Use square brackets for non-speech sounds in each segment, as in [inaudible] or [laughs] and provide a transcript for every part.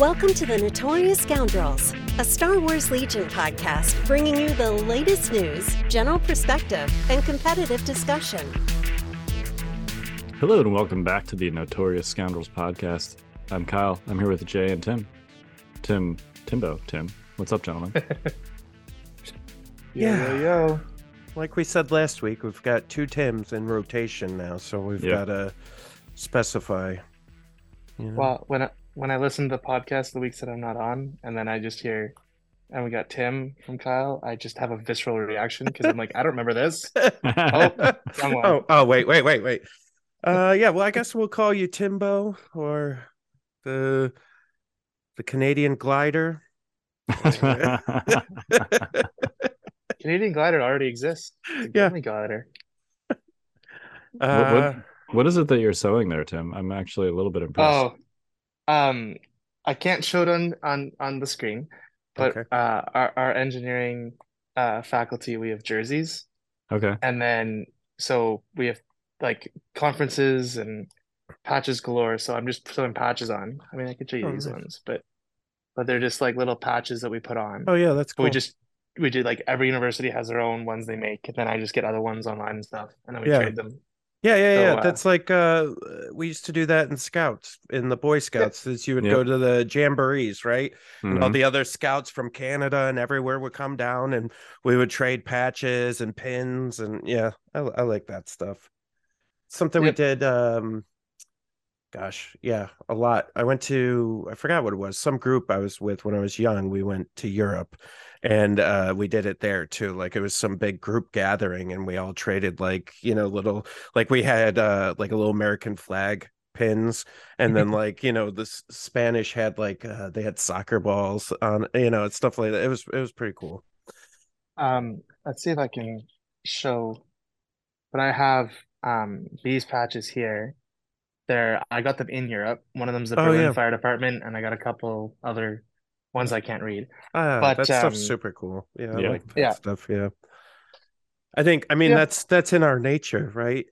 Welcome to the Notorious Scoundrels, a Star Wars Legion podcast bringing you the latest news, general perspective, and competitive discussion. Hello, and welcome back to the Notorious Scoundrels podcast. I'm Kyle. I'm here with Jay and Tim. Tim, Timbo, Tim. What's up, gentlemen? Yeah. [laughs] Yo, yo, yo. Like we said last week, we've got two Tims in rotation now, so we've Yeah. got to specify. You know? Well, when I when I listen to the podcast the weeks that I'm not on, and then I just hear, and we got Tim from Kyle, I just have a visceral reaction because I'm like, I don't remember this. [laughs] Oh, oh, oh, wait, wait, wait, wait. Uh, yeah. Well, I guess we'll call you Timbo or the the Canadian glider. [laughs] Canadian glider already exists. It's Yeah. Glider. Uh, what is it that you're sewing there, Tim? I'm actually a little bit impressed. Oh, um, I can't show it on on on the screen, but Okay. uh, our our engineering uh faculty we have jerseys, Okay. and then so we have like conferences and patches galore. So I'm just throwing patches on. I mean, I could show you Oh, these nice. ones, but but they're just like little patches that we put on. oh, yeah, that's cool. we just we did like every university has their own ones they make, and then I just get other ones online and stuff, and then we Yeah. trade them. Yeah, yeah, So, yeah. uh, That's like uh we used to do that in scouts in the Boy Scouts. Is you would Yep. go to the jamborees, right? And all Mhm. the other scouts from Canada and everywhere would come down and we would trade patches and pins and yeah, I I like that stuff. Something we did um gosh, yeah, a lot. I went to I forgot what it was, some group I was with when I was young. We went to Europe and uh we did it there too. Like it was some big group gathering and we all traded like, you know, little like we had uh like a little American flag pins and then [laughs] like you know the spanish had like uh they had soccer balls on you know and stuff like that it was it was pretty cool Um, let's see if I can show. But I have um these patches here. They're I got them in Europe. One of them's the Oh, Berlin yeah. Fire Department, and I got a couple other ones I can't read. ah But, that stuff's um, super cool yeah, Yeah. I like that Yeah. stuff yeah i think i mean Yeah. that's that's in our nature right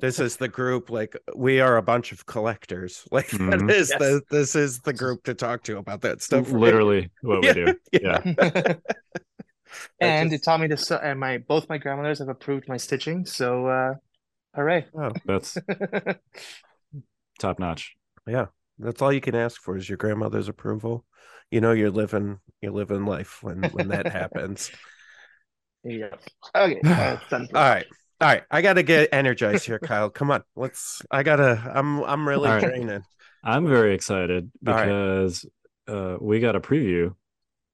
this is the group like we are a bunch of collectors [laughs] like that Mhm. is Yes. the this is the group to talk to about that stuff right? Literally what we do. [laughs] yeah, Yeah. [laughs] And just- it taught me to sew, and my both my grandmothers have approved my stitching, so uh hooray. oh That's top notch. yeah that's all you can ask for is your grandmother's approval you know you're living you're living life when when that happens [laughs] There. Okay, uh, it's done for- [sighs] All right. All right. I gotta get energized here, Kyle. Come on. Let's I gotta I'm I'm really All right. draining. I'm very excited All right. because uh, we got a preview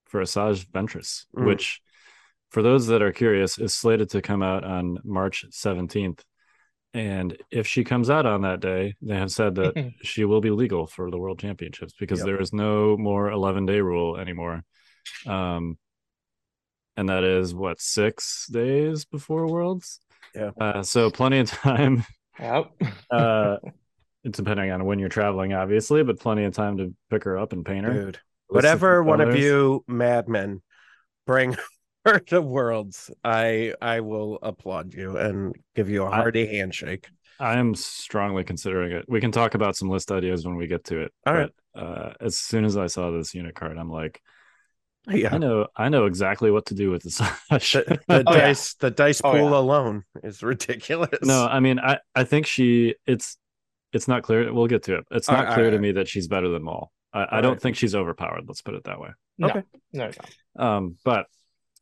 for Asajj Ventress, Mm. which, for those that are curious, is slated to come out on March 17th. And if she comes out on that day, they have said that [laughs] she will be legal for the World Championships because Yep. there is no more 11 day rule anymore. Um, and that is what six days before Worlds. Yeah. Uh, so plenty of time [laughs] Yep. uh depending on when you're traveling obviously but plenty of time to pick her up and paint her Dude. Whatever one of you madmen bring her to worlds, I I will applaud you and give you a hearty handshake. i am strongly considering it we can talk about some list ideas when we get to it All right. but, uh as soon as i saw this unit card i'm like i know i know exactly what to do with this [laughs] The, the [laughs] Oh, yeah. dice the dice Oh, pool yeah. alone is ridiculous. no i mean i i think she it's it's not clear we'll get to it it's not right, clear all to right. me that she's better than maul i, I don't right. think she's overpowered let's put it that way No, Okay. no, no. Um, but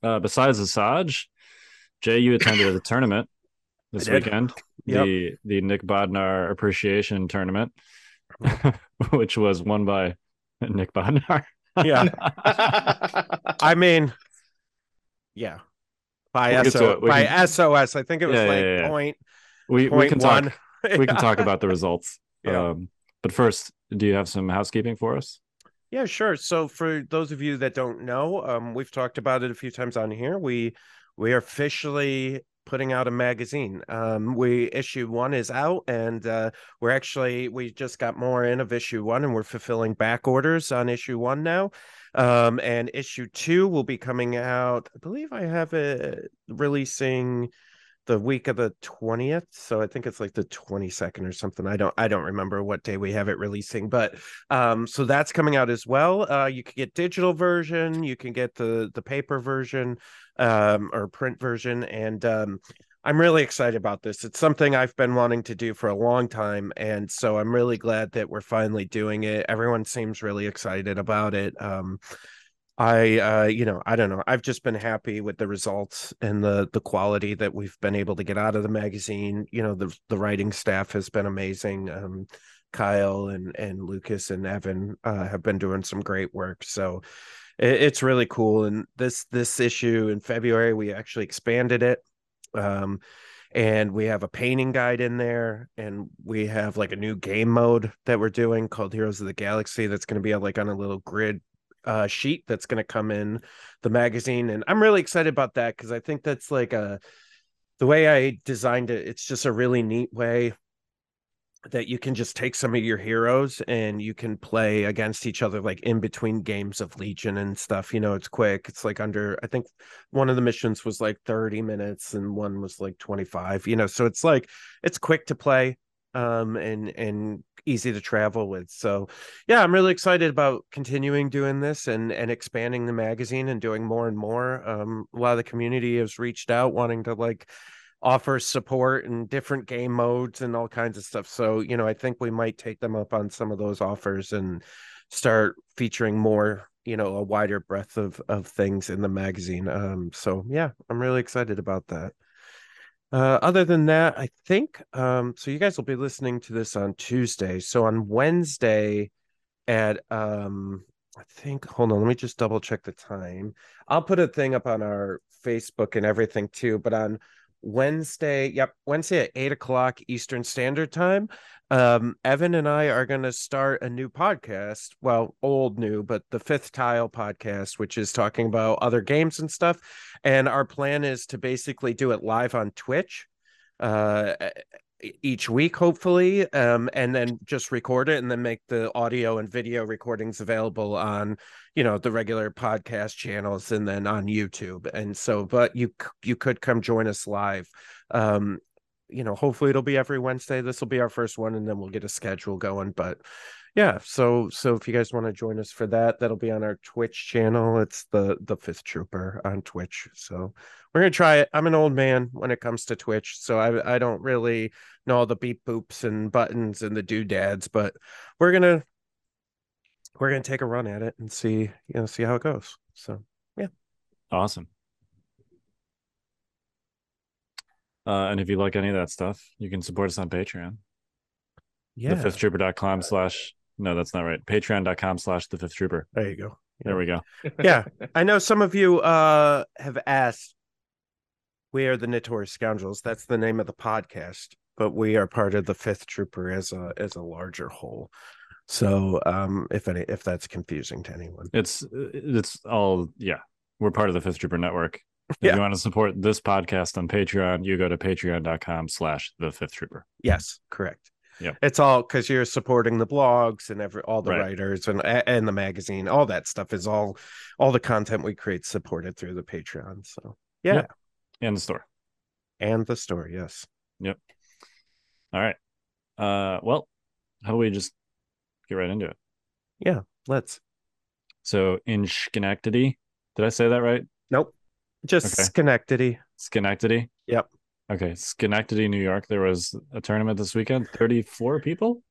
uh, besides Asajj, Jay, you attended a tournament this weekend, Yep. the the Nick Bodnar Appreciation Tournament, [laughs] which was won by Nick Bodnar. Yeah. [laughs] I mean, yeah. By We'll SO, by can- SOS, I think it was Yeah, like yeah, yeah. point we we can one. talk we can talk [laughs] about the results. Yeah. Um, but first, do you have some housekeeping for us? Yeah, sure. So for those of you that don't know, um, we've talked about it a few times on here. We we are officially putting out a magazine. Um, we issue one is out, and uh, we're actually we just got more in of issue one, and we're fulfilling back orders on issue one now. Um, and issue two will be coming out. I believe I have it releasing the week of the 20th so i think it's like the 22nd or something i don't i don't remember what day we have it releasing but um so that's coming out as well uh you can get digital version you can get the the paper version um or print version and um I'm really excited about this. It's something I've been wanting to do for a long time. And so I'm really glad that we're finally doing it. Everyone seems really excited about it. Um, I uh you know I don't know I've just been happy with the results and the the quality that we've been able to get out of the magazine you know the the writing staff has been amazing um Kyle and and Lucas and Evan uh, have been doing some great work so it, it's really cool and this this issue in February we actually expanded it um and we have a painting guide in there and we have like a new game mode that we're doing called heroes of the galaxy that's going to be like on a little grid uh, sheet that's going to come in the magazine, and I'm really excited about that because I think that's like a the way I designed it. It's just a really neat way that you can just take some of your heroes and you can play against each other like in between games of legion and stuff you know it's quick it's like under i think one of the missions was like 30 minutes and one was like 25 you know so it's like it's quick to play um and and easy to travel with. So yeah, I'm really excited about continuing doing this and and expanding the magazine and doing more and more. Um, a lot of the community has reached out wanting to like offer support and different game modes and all kinds of stuff. So, you know, I think we might take them up on some of those offers and start featuring more, you know, a wider breadth of of things in the magazine. Um, so yeah, I'm really excited about that. Uh, other than that, I think um, so. You guys will be listening to this on Tuesday. So on Wednesday at um, I think hold on, let me just double check the time. I'll put a thing up on our Facebook and everything too. But on Wednesday, yep, Wednesday at eight o'clock Eastern Standard Time. Um, Evan and I are going to start a new podcast. Well, old new, but the Fifth Tile podcast, which is talking about other games and stuff. And our plan is to basically do it live on Twitch. Uh, each week hopefully um, and then just record it and then make the audio and video recordings available on you know the regular podcast channels and then on youtube. And so but you you could come join us live. Um you know hopefully it'll be every wednesday. This will be our first one and then we'll get a schedule going. But yeah so so if you guys want to join us for that that'll be on our twitch channel. It's the the fifth trooper on twitch. So we're gonna try it. I'm an old man when it comes to twitch so i i don't really know all the beep boops and buttons and the doodads but we're gonna we're gonna take a run at it and see you know see how it goes so yeah awesome uh and if you like any of that stuff you can support us on patreon yeah the fifth trooper.com slash no, that's not right. Patreon.com slash the fifth trooper. There you go. There we go. yeah. I know some of you uh have asked we are the notorious scoundrels. That's the name of the podcast, but we are part of the fifth trooper as a as a larger whole. So um if any if that's confusing to anyone. It's it's all yeah. We're part of the fifth trooper network. [laughs] If Yeah. you want to support this podcast on Patreon, you go to patreon.com slash the fifth trooper. Yes, correct. Yep. It's all because you're supporting the blogs and every all the Right. writers and and the magazine. All that stuff is all all the content we create supported through the Patreon. So yeah. And the store. and the store. Yes. Yep. All right. Uh well, how do we just get right into it? Yeah. Let's. So in Schenectady, did I say that right? Nope. Just Okay. Schenectady. Schenectady? Yep. Okay. Schenectady, New York. There was a tournament this weekend. 34 people?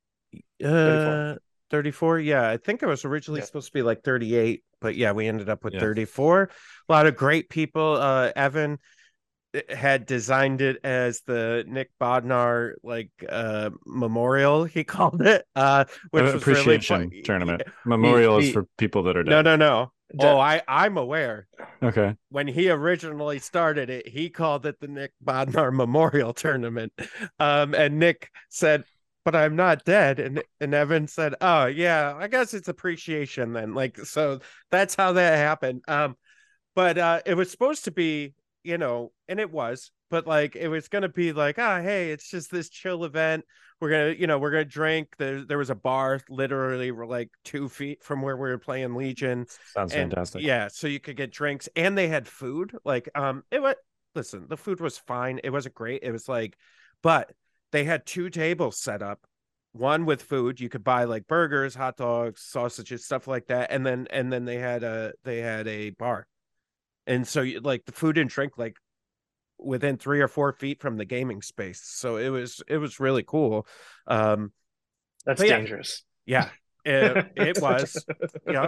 Uh, 34. Yeah, I think it was originally Yeah. supposed to be like 38, but yeah, we ended up with Yeah. 34. A lot of great people. Uh, Evan had designed it as the Nick Bodnar like uh memorial. [laughs] He called it uh, which An was really appreciation tournament. Memorial is he- for people that are No, dead. no, no. Dead. Oh, I I'm aware. Okay. when he originally started it, he called it the Nick Bodnar [laughs] Memorial Tournament. Um, and Nick said, "But I'm not dead." And and Evan said, "Oh yeah, I guess it's appreciation then." Like so, that's how that happened. Um, but uh, it was supposed to be, you know, and it was, but like it was gonna be like, ah, hey, it's just this chill event. We're gonna, you know, we're gonna drink. There, there was a bar literally like two feet from where we were playing Legion Sounds and, fantastic. Yeah, so you could get drinks and they had food. Like um it was listen, the food was fine. It wasn't great. It was like, but they had two tables set up one with food you could buy like burgers hot dogs sausages stuff like that and then and then they had a they had a bar and so you, like the food and drink like within three or four feet from the gaming space. So it was it was really cool. Um That's yeah. dangerous. yeah. It, [laughs] it was. Yeah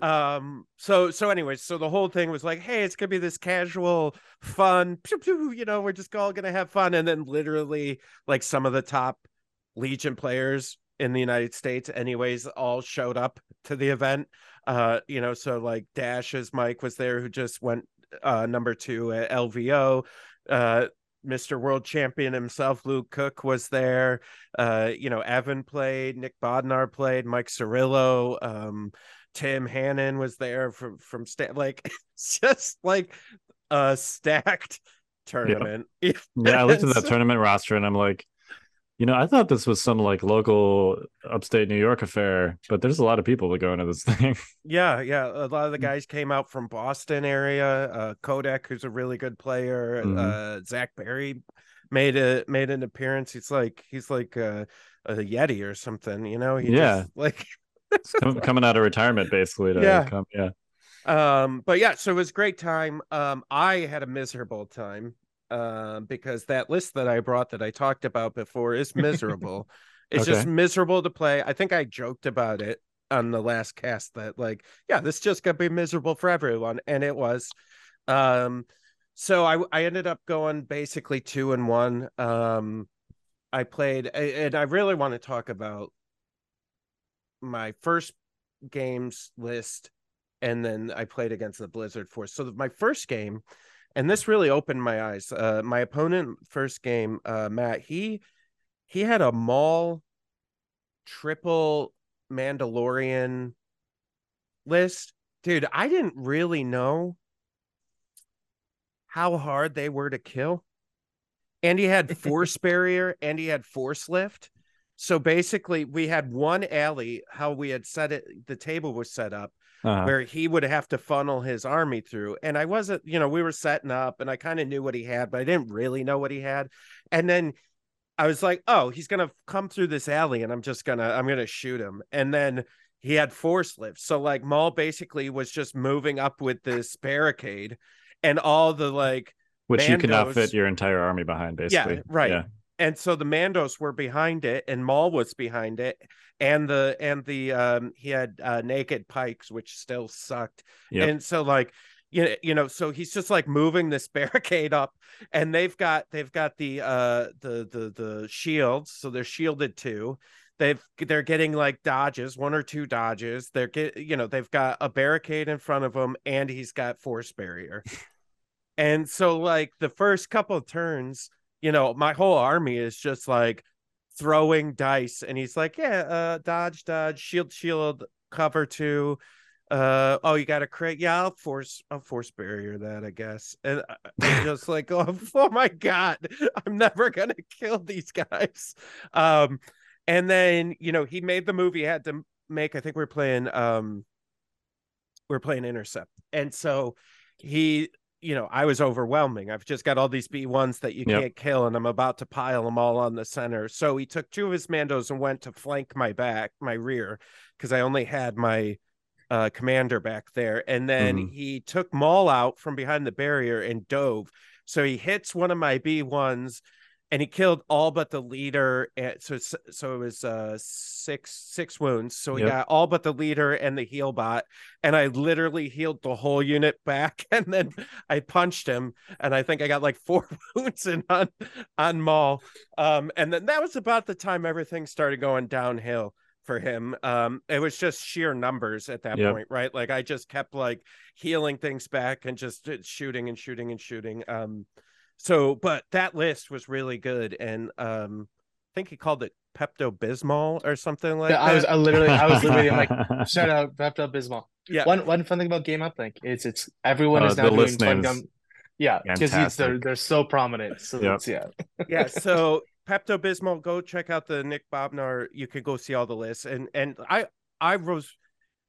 um so so anyways so the whole thing was like hey it's gonna be this casual fun pew, pew, you know we're just all gonna have fun. And then literally like some of the top legion players in the united states anyways all showed up to the event uh you know so like dash's mike was there who just went uh number two at lvo uh Mr. World Champion himself, Luke Cook, was there. Uh, you know, Evan played, Nick Bodnar played, Mike Cirillo, um, Tim Hannon was there from from sta- like [laughs] it's just like a stacked tournament. [laughs] Yeah, I looked at that tournament roster and I'm like, you know, I thought this was some like local upstate New York affair, but there's a lot of people that go into this [laughs] thing. Yeah, yeah. A lot Mm. of the guys came out from Boston area. Uh Kodak, who's a really good player. Mhm. Uh Zach Berry made a made an appearance. He's like he's like a, a Yeti or something, you know? He Yeah. just, [laughs] like coming out of retirement basically to Yeah. come. Yeah. um but yeah so it was a great time um i had a miserable time um because that list that i brought that i talked about before is miserable. [laughs] It's just miserable to play. I think i joked about it on the last cast that like yeah this just gonna be miserable for everyone and it was. Um so i i ended up going basically two and one. Um i played and i really want to talk about my first games list and then I played against the Blizzard Force. So my first game, and this really opened my eyes. Uh, my opponent first game, uh, Matt, he he had a Maul triple Mandalorian list, dude. I didn't really know how hard they were to kill, and he had force [laughs] barrier and he had force lift. So basically, we had one alley. How we had set it, the table was set up Uh-huh. where he would have to funnel his army through. And I wasn't, you know, we were setting up and I kind of knew what he had, but I didn't really know what he had. And then I was like, oh, he's going to come through this alley and I'm just going to, I'm going to shoot him. And then he had force lift. So like Maul basically was just moving up with this barricade and all the like, Which you cannot fit your entire army behind, basically. Yeah, right. Yeah. And so the Mandos were behind it, and Maul was behind it, and the and the um he had uh, naked pikes, which still sucked, Yep. and so like you know, you know, so he's just like moving this [laughs] barricade up, and they've got they've got the uh the the the shields, so they're shielded too. They've they're getting like dodges, one or two dodges. They're get you know they've got a barricade in front of them, and he's got force barrier. [laughs] and so like the first couple of turns, you know, my whole army is just like throwing dice, and he's like, yeah, uh, dodge, dodge, shield, shield, cover two. Uh oh, you got a crit. Yeah, I'll force, I'll force barrier that, I guess. And I- I'm [laughs] just like, oh, [laughs] oh my god, I'm never gonna [laughs] kill these guys. Um, and then you know he made the movie had to make. I think we're playing, um, we're playing intercept, and so he you know, I was overwhelming. I've just got all these B1s that you Yep. can't kill, and I'm about to pile them all on the center. So he took two of his Mandos and went to flank my back, my rear, because I only had my uh, commander back there. And then Mhm. he took Maul out from behind the barrier and dove. So he hits one of my B1s and he killed all but the leader. And so, so it was uh, six six wounds. So he Yep. got all but the leader and the heal bot. And I literally healed the whole unit [laughs] back. And then I punched him. And I think I got like [laughs] four [laughs] wounds in on, on Maul. Um, and then that was about the time everything started going downhill for him. Um, it was just sheer numbers at that Yep. point, right? Like I just kept like healing things back and just uh, shooting and shooting and shooting. Um, so, but that list was really good, and um, I think he called it Pepto Bismol or something like Yeah, that. I was I literally I was literally like [laughs] shout out Pepto Bismol. yeah, One one fun thing about Game Uplink is it's everyone Uh, is now doing list fun names. gum. Yeah, because they're they're so prominent. So Yep. it's, yeah. [laughs] yeah. So [laughs] Pepto Bismol, go check out the Nick Bodnar. You could go see all the lists, and and I I was,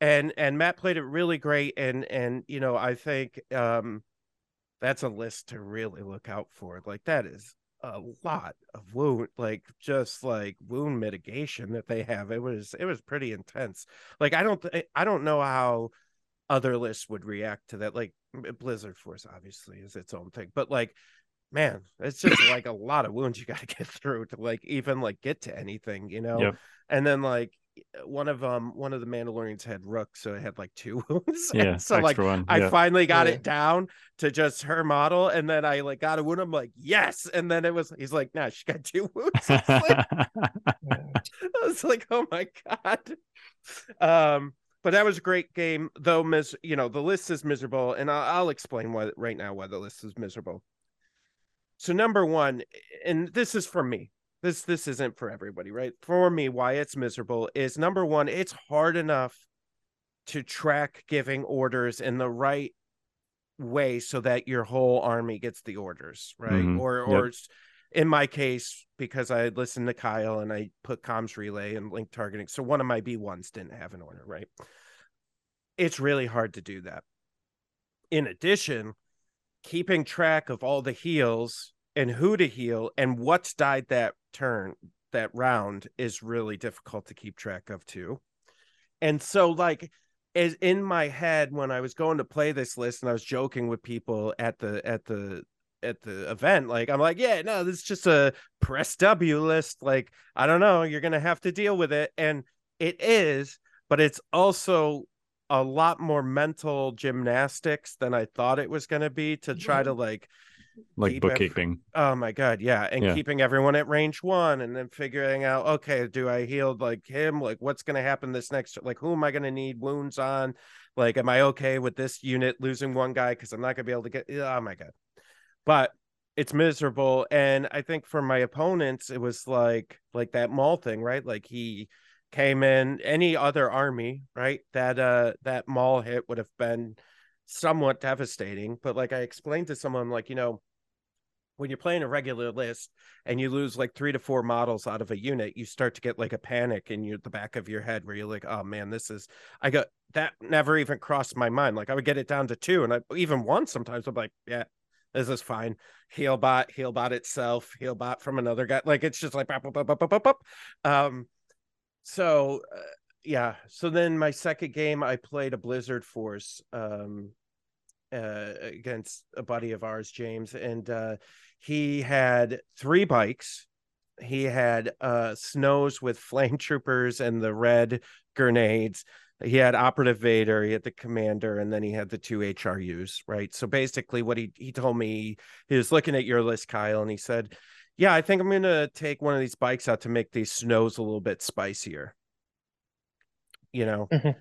and and Matt played it really great, and and you know I think um that's a list to really look out for. Like that is a lot of wound, like just like wound mitigation that they have. It was it was pretty intense. Like I don't th- I don't know how other lists would react to that. Like Blizzard Force obviously is its own thing, but like man, it's just like a lot of wounds you got to [laughs] get through to like even like get to anything, you know. Yep. And then like one of um one of the Mandalorians had Rook, so it had like two [laughs] wounds. Yeah. And so like extra one. I yeah. finally got Yeah. it down to just her model, and then I like got a wound. I'm like, yes, and then it was he's like, nah, she got two [laughs] wounds. I was like, [laughs] I was like, oh my god. Um, but that was a great game, though. Mis, you know, the list is miserable, and I'll, I'll explain why right now why the list is miserable. So number one, and this is for me. This this isn't for everybody, right? For me, why it's miserable is number one, it's hard enough to track giving orders in the right way so that your whole army gets the orders, right? Mhm. Or or s- in my case, because I listened to Kyle and I put comms relay and link targeting, so one of my B ones didn't have an order, right? It's really hard to do that. In addition, keeping track of all the heals and who to heal and what's died that turn that round is really difficult to keep track of too. And so like as in my head when I was going to play this list and I was joking with people at the at the at the event like I'm like yeah no this is just a press W list. Like I don't know you're going to have to deal with it. And it is but it's also a lot more mental gymnastics than I thought it was going to be to try to like like keep ev- bookkeeping. Oh my god, yeah, and Yeah. keeping everyone at range one, and then figuring out, okay, do I heal like him? Like, what's going to happen this next? Like, who am I going to need wounds on? Like, am I okay with this unit losing one guy because I'm not going to be able to get? Oh my god, but it's miserable, and I think for my opponents, it was like like that Maul thing, right? Like he came in any other army, right? That uh that Maul hit would have been somewhat devastating, but like I explained to someone, like you know when you're playing a regular list and you lose like three to four models out of a unit, you start to get like a panic in your the back of your head where you're like, oh man, this is I got that never even crossed my mind. Like I would get it down to two, and I even one sometimes I'm like, yeah, this is fine. Heal bot, heal bot itself, heal bot from another guy. Like it's just like bop, bop, bop, bop, bop, bop. um so uh, yeah. So then my second game I played a Blizzard Force um uh against a buddy of ours, James, and uh he had three bikes. He had uh snows with [laughs] flame troopers and the red grenades. He had operative Vader, he had the commander, and then he had the two HRUs, right? So basically, what he he told me, he was looking at your list, Kyle, and he said, Yeah, I think I'm gonna take one of these bikes out to make these snows a little bit spicier. You know, Mhm.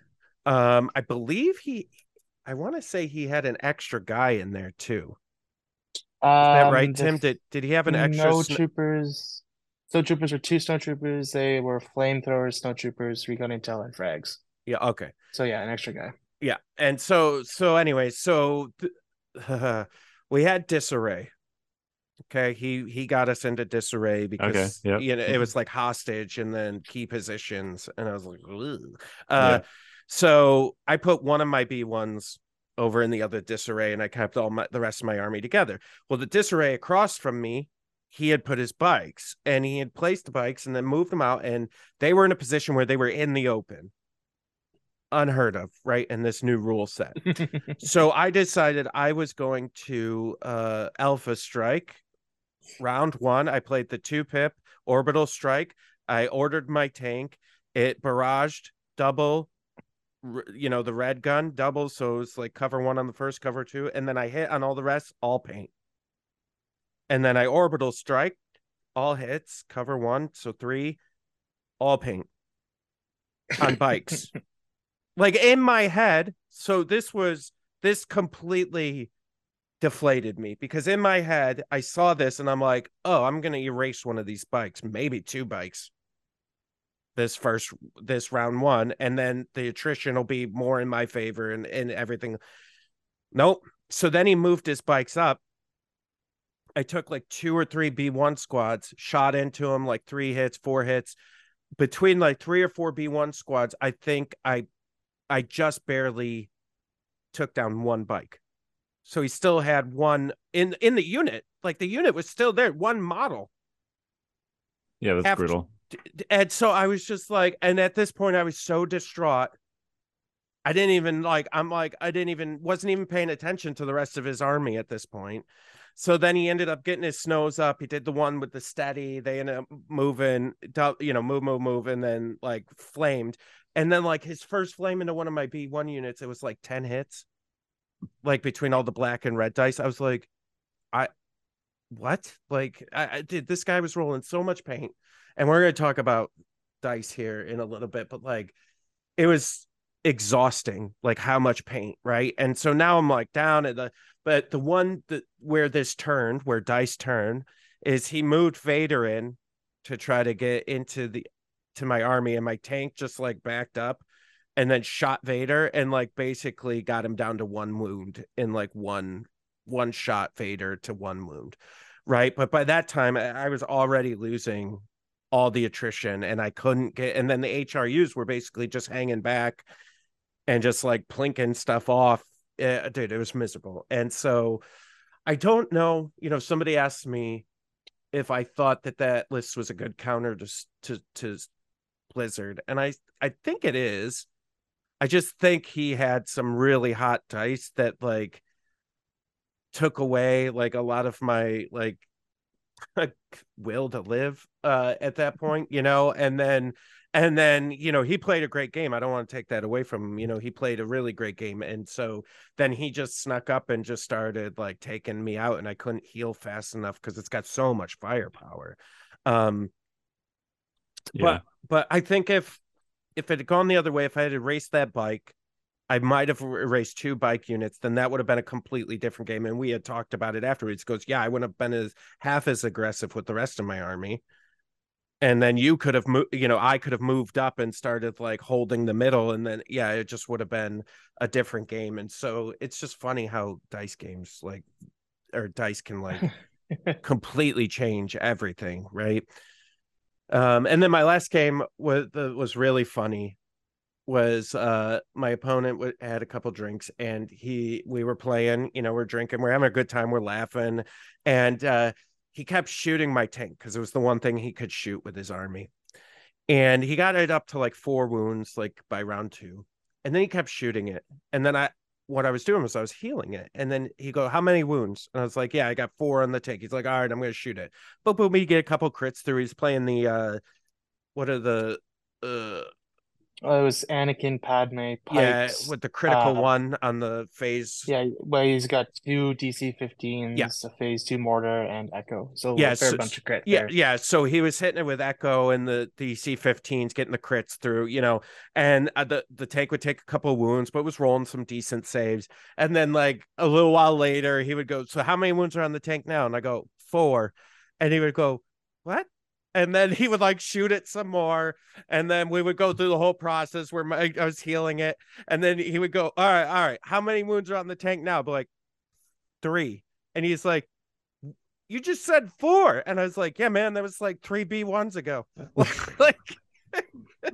um, I believe he I want to say he had an extra guy in there too. Is that right, Um, Tim? Did did he have an extra? No sn- troopers. Snow troopers are two snow troopers. They were flamethrowers, snow troopers, recon intel, and frags. yeah, okay. So yeah, an extra guy. Yeah. And so so anyway, so th- [laughs] we had disarray. Okay, he he got us into disarray because yep. you know it was like hostage and then key positions, and I was like, Ugh. uh, so I put one of my B ones over in the other disarray, and I kept all my the rest of my army together. Well, the disarray across from me, he had put his bikes, and he had placed the bikes, and then moved them out, and they were in a position where they were in the open, unheard of, right? In this new rule set [laughs] so I decided I was going to uh alpha strike round one. I played the two pip orbital strike. I ordered my tank. It barraged double, you know, the red gun doubles So it's like cover one on the first, cover two, and then I hit on all the rest, all paint. And then I orbital strike, all hits, cover one, so three, all paint on bikes. [laughs] like in my head, so this was this completely deflated me because in my head I saw this and I'm like, oh, I'm gonna erase one of these bikes, maybe two bikes. This first this round one, and then the attrition will be more in my favor and, and everything. Nope. So then he moved his bikes up. I took like two or three B1 squads, shot into him like three hits, four hits. Between like three or four B1 squads, I think I I just barely took down one bike. So he still had one in in the unit. Like the unit was still there, one model. Yeah, that's After- brutal. And so I was just like, and at this point I was so distraught. I didn't even like, I'm like, I didn't even, wasn't even paying attention to the rest of his army at this point. So then he ended up getting his snows up. He did the one with the steady. They ended up moving, you know, move, move, move, and then like flamed. And then like his first flame into one of my B1 units, it was like 10 hits, like between all the black and red dice. I was like, I, what? Like, I, I did, this guy was rolling so much paint and we're going to talk about dice here in a little bit but like it was exhausting like how much paint right? And so now i'm like down at the but the one that where this turned where dice turned is he moved vader in to try to get into the to my army and my tank just like backed up and then shot vader and like basically got him down to one wound in like one one shot vader to one wound right? But by that time i I was already losing all the attrition and I couldn't get and then the HRUs were basically just hanging back and just like plinking stuff off. Eh, dude, it was miserable. And so I don't know, you know, somebody asked me if I thought that that list was a good counter to to to Blizzard and I I think it is. I just think he had some really hot dice that like took away like a lot of my like will to live uh at that point you know and then and then you know he played a great game. I don't want to take that away from him you know he played a really great game. And so then he just snuck up and just started like taking me out and i couldn't heal fast enough because it's got so much firepower. Um Yeah. but but i think if if it had gone the other way if i had erased that bike I might have erased two bike units, then that would have been a completely different game. And we had talked about it afterwards. Goes, yeah, I wouldn't have been as half as aggressive with the rest of my army. And then you could have moved, you know, I could have moved up and started like holding the middle, and then yeah, it just would have been a different game. And so it's just funny how dice games like or dice can like [laughs] completely change everything, right? Um, and then my last game was was really funny. Was uh my opponent w- had a couple drinks and he we were playing, you know, we're drinking, we're having a good time, we're laughing, and uh he kept shooting my tank because it was the one thing he could shoot with his army, and he got it up to like four wounds like by round two, and then he kept shooting it, and then I what I was doing was I was healing it. And then he go, How many wounds? And I was like, Yeah, I got four on the tank. He's like, All right, I'm gonna shoot it. But boom, we get a couple crits through. He's playing the uh what are the uh Oh, it was Anakin, Padme, yeah with the critical uh, one on the phase. Yeah, well, he's got two DC 15s, Yeah. a Phase 2 Mortar, and Echo. So Yeah, a fair so- bunch of crit Yeah, there. yeah. So he was hitting it with Echo and the DC C15s, getting the crits through, you know, and uh, the the tank would take a couple of wounds, but was rolling some decent saves. And then like a little while later, he would go, "So how many wounds are on the tank now?" And I go, four. And he would go, "What?" And then he would like shoot it some more, and then we would go through the whole process where my, I was healing it, and then he would go, "All right, all right, how many wounds are on the tank now?" But like three, and he's like, you just said four and i was like yeah man that was like three b1s ago [laughs] [laughs] like [laughs]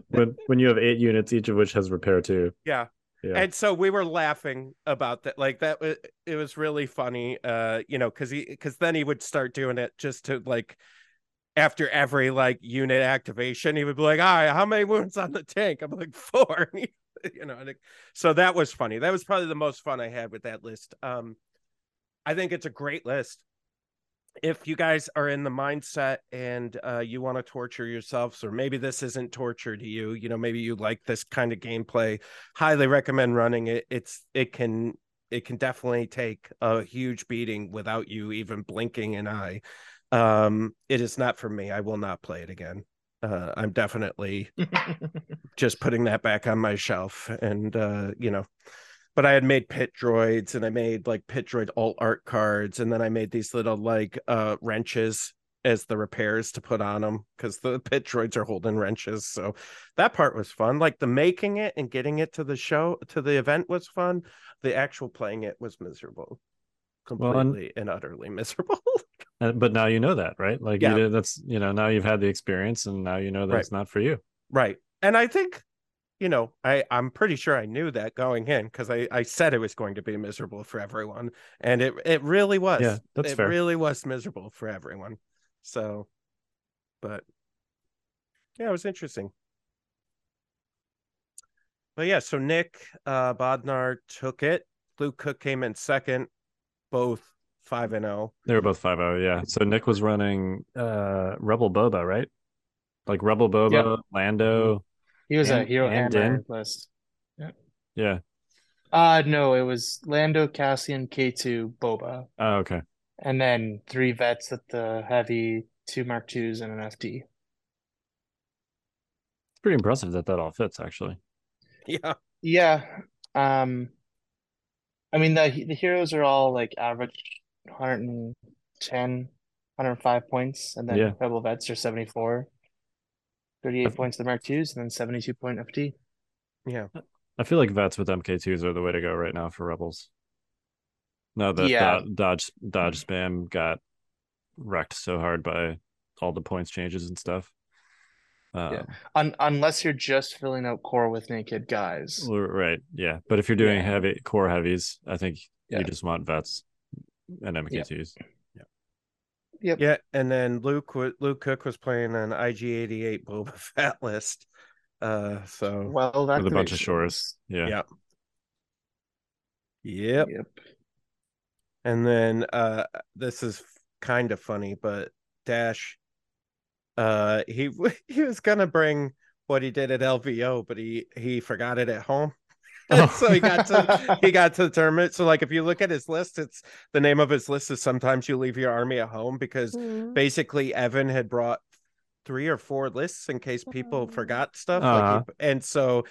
when when you have eight units, each of which has repair too. yeah. Yeah. and so we were laughing about that like that was it was really funny uh you know because he because then he would start doing it just to like after every like unit activation he would be like all right how many wounds on the tank? I'm like four. [laughs] You know it- so that was funny. That was probably the most fun i had with that list. Um i think it's a great list. If you guys are in the mindset and uh, you want to torture yourselves, or maybe this isn't torture to you, you know, maybe you like this kind of gameplay, highly recommend running it. It's it can it can definitely take a huge beating without you even blinking an eye. Um, it is not for me. I will not play it again. Uh, I'm definitely [laughs] just putting that back on my shelf, and uh, you know, but I had made pit droids and I made like pit droid alt art cards, and then I made these little like uh wrenches as the repairs to put on them because the pit droids are holding wrenches. So that part was fun. Like the making it and getting it to the show to the event was fun. The actual playing it was miserable. Well, and- Completely and utterly [laughs] miserable. Uh, but now you know that, right? Like Yeah. you that's you know now you've had the experience, and now you know that Right. it's not for you. Right. And I think you know, I I'm pretty sure I knew that going in because I I said it was going to be miserable for everyone, and it it really was. Yeah, that's it fair. really was miserable for everyone. So, but yeah, it was interesting. But yeah, so Nick uh Bodnar took it. Luke Cook came in second, both five and oh. zero. They were both 5 0. Yeah. So Nick was running uh Rebel Boba, right? Like Rebel Boba, Lando. He was a And- hero and hammer Din? list. Yeah. Uh no, it was Lando, Cassian, K2, Boba, Oh, okay. and then three vets at the heavy, two Mark twos, and an FD. It's pretty impressive that that all fits, actually. [laughs] Yeah. Yeah. Um I mean the the heroes are all like average 110, 105 points, and then Yeah. Rebel Vets are 74. 38 points the Mark twos, and then 72 point FD. Yeah. I feel like vets with MK2s are the way to go right now for Rebels. Now that Yeah. Do- Dodge Dodge spam got wrecked so hard by all the points changes and stuff. Um, Yeah. Un unless you're just filling out core with naked guys. Right. Yeah. But if you're doing Yeah. heavy core heavies, I think Yeah. you just want vets and MK2s. Yep. Yeah, and then Luke Luke Cook was playing an IG88 Boba [laughs] Fett list. Uh so Well, that With a bunch of shores. Yeah. Yeah. yep. Yep. And then uh this is kind of funny, but Dash uh he [laughs] he was gonna bring what he did at LVO, but he he forgot it at home. [laughs] Oh. so he got to [laughs] he got to the tournament. So like if you look at his list, it's the name of his list is sometimes you leave your army at home because basically Evan had brought three or four lists in case people forgot stuff. Uh-huh. he, and so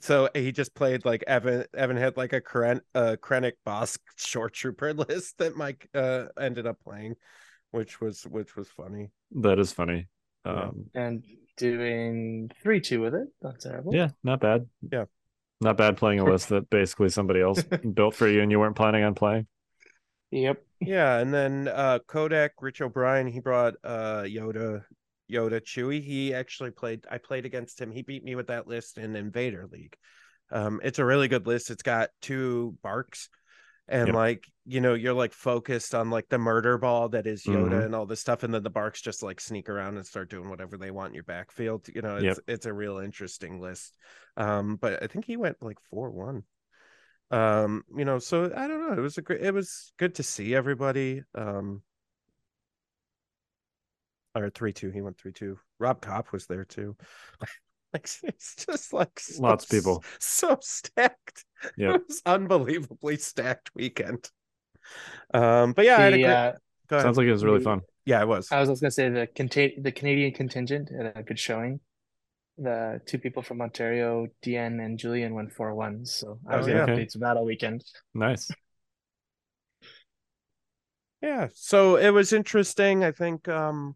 so he just played like Evan Evan had like a Kren, uh Krennic boss shore trooper list that Mike uh ended up playing, which was which was funny. That is funny. Yeah. Um, And doing three two with it. Not terrible. yeah, not bad. Yeah. Not bad playing a list that basically somebody [laughs] else built for you and you weren't planning on playing. Yep. Yeah, and then uh Kodak, Rich O'Brien, he brought uh Yoda, Yoda, Chewie. He actually played I played against him. He beat me with that list in Invader League. Um, it's a really good list. It's got two barks and Yep. like you know, you're like focused on like the murder ball that is Yoda Mhm. and all this stuff, and then the barks just like sneak around and start doing whatever they want in your backfield. You know, it's Yep. it's a real interesting list. Um, but I think he went like four one um you know so i don't know it was a great it was good to see everybody um or 3-2 he went 3-2 rob cop was there too like [laughs] it's just like so, Lots of people. so stacked [laughs] Yeah, it was unbelievably stacked weekend um but yeah I had a The, great, uh. Sounds like it was really the- fun. yeah it was I was just gonna say the contain the Canadian contingent had a good showing. The two people from Ontario, Deanne and Julian, went four ones. So I was Oh, getting yeah. updates of that all weekend. Nice. yeah so it was interesting i think um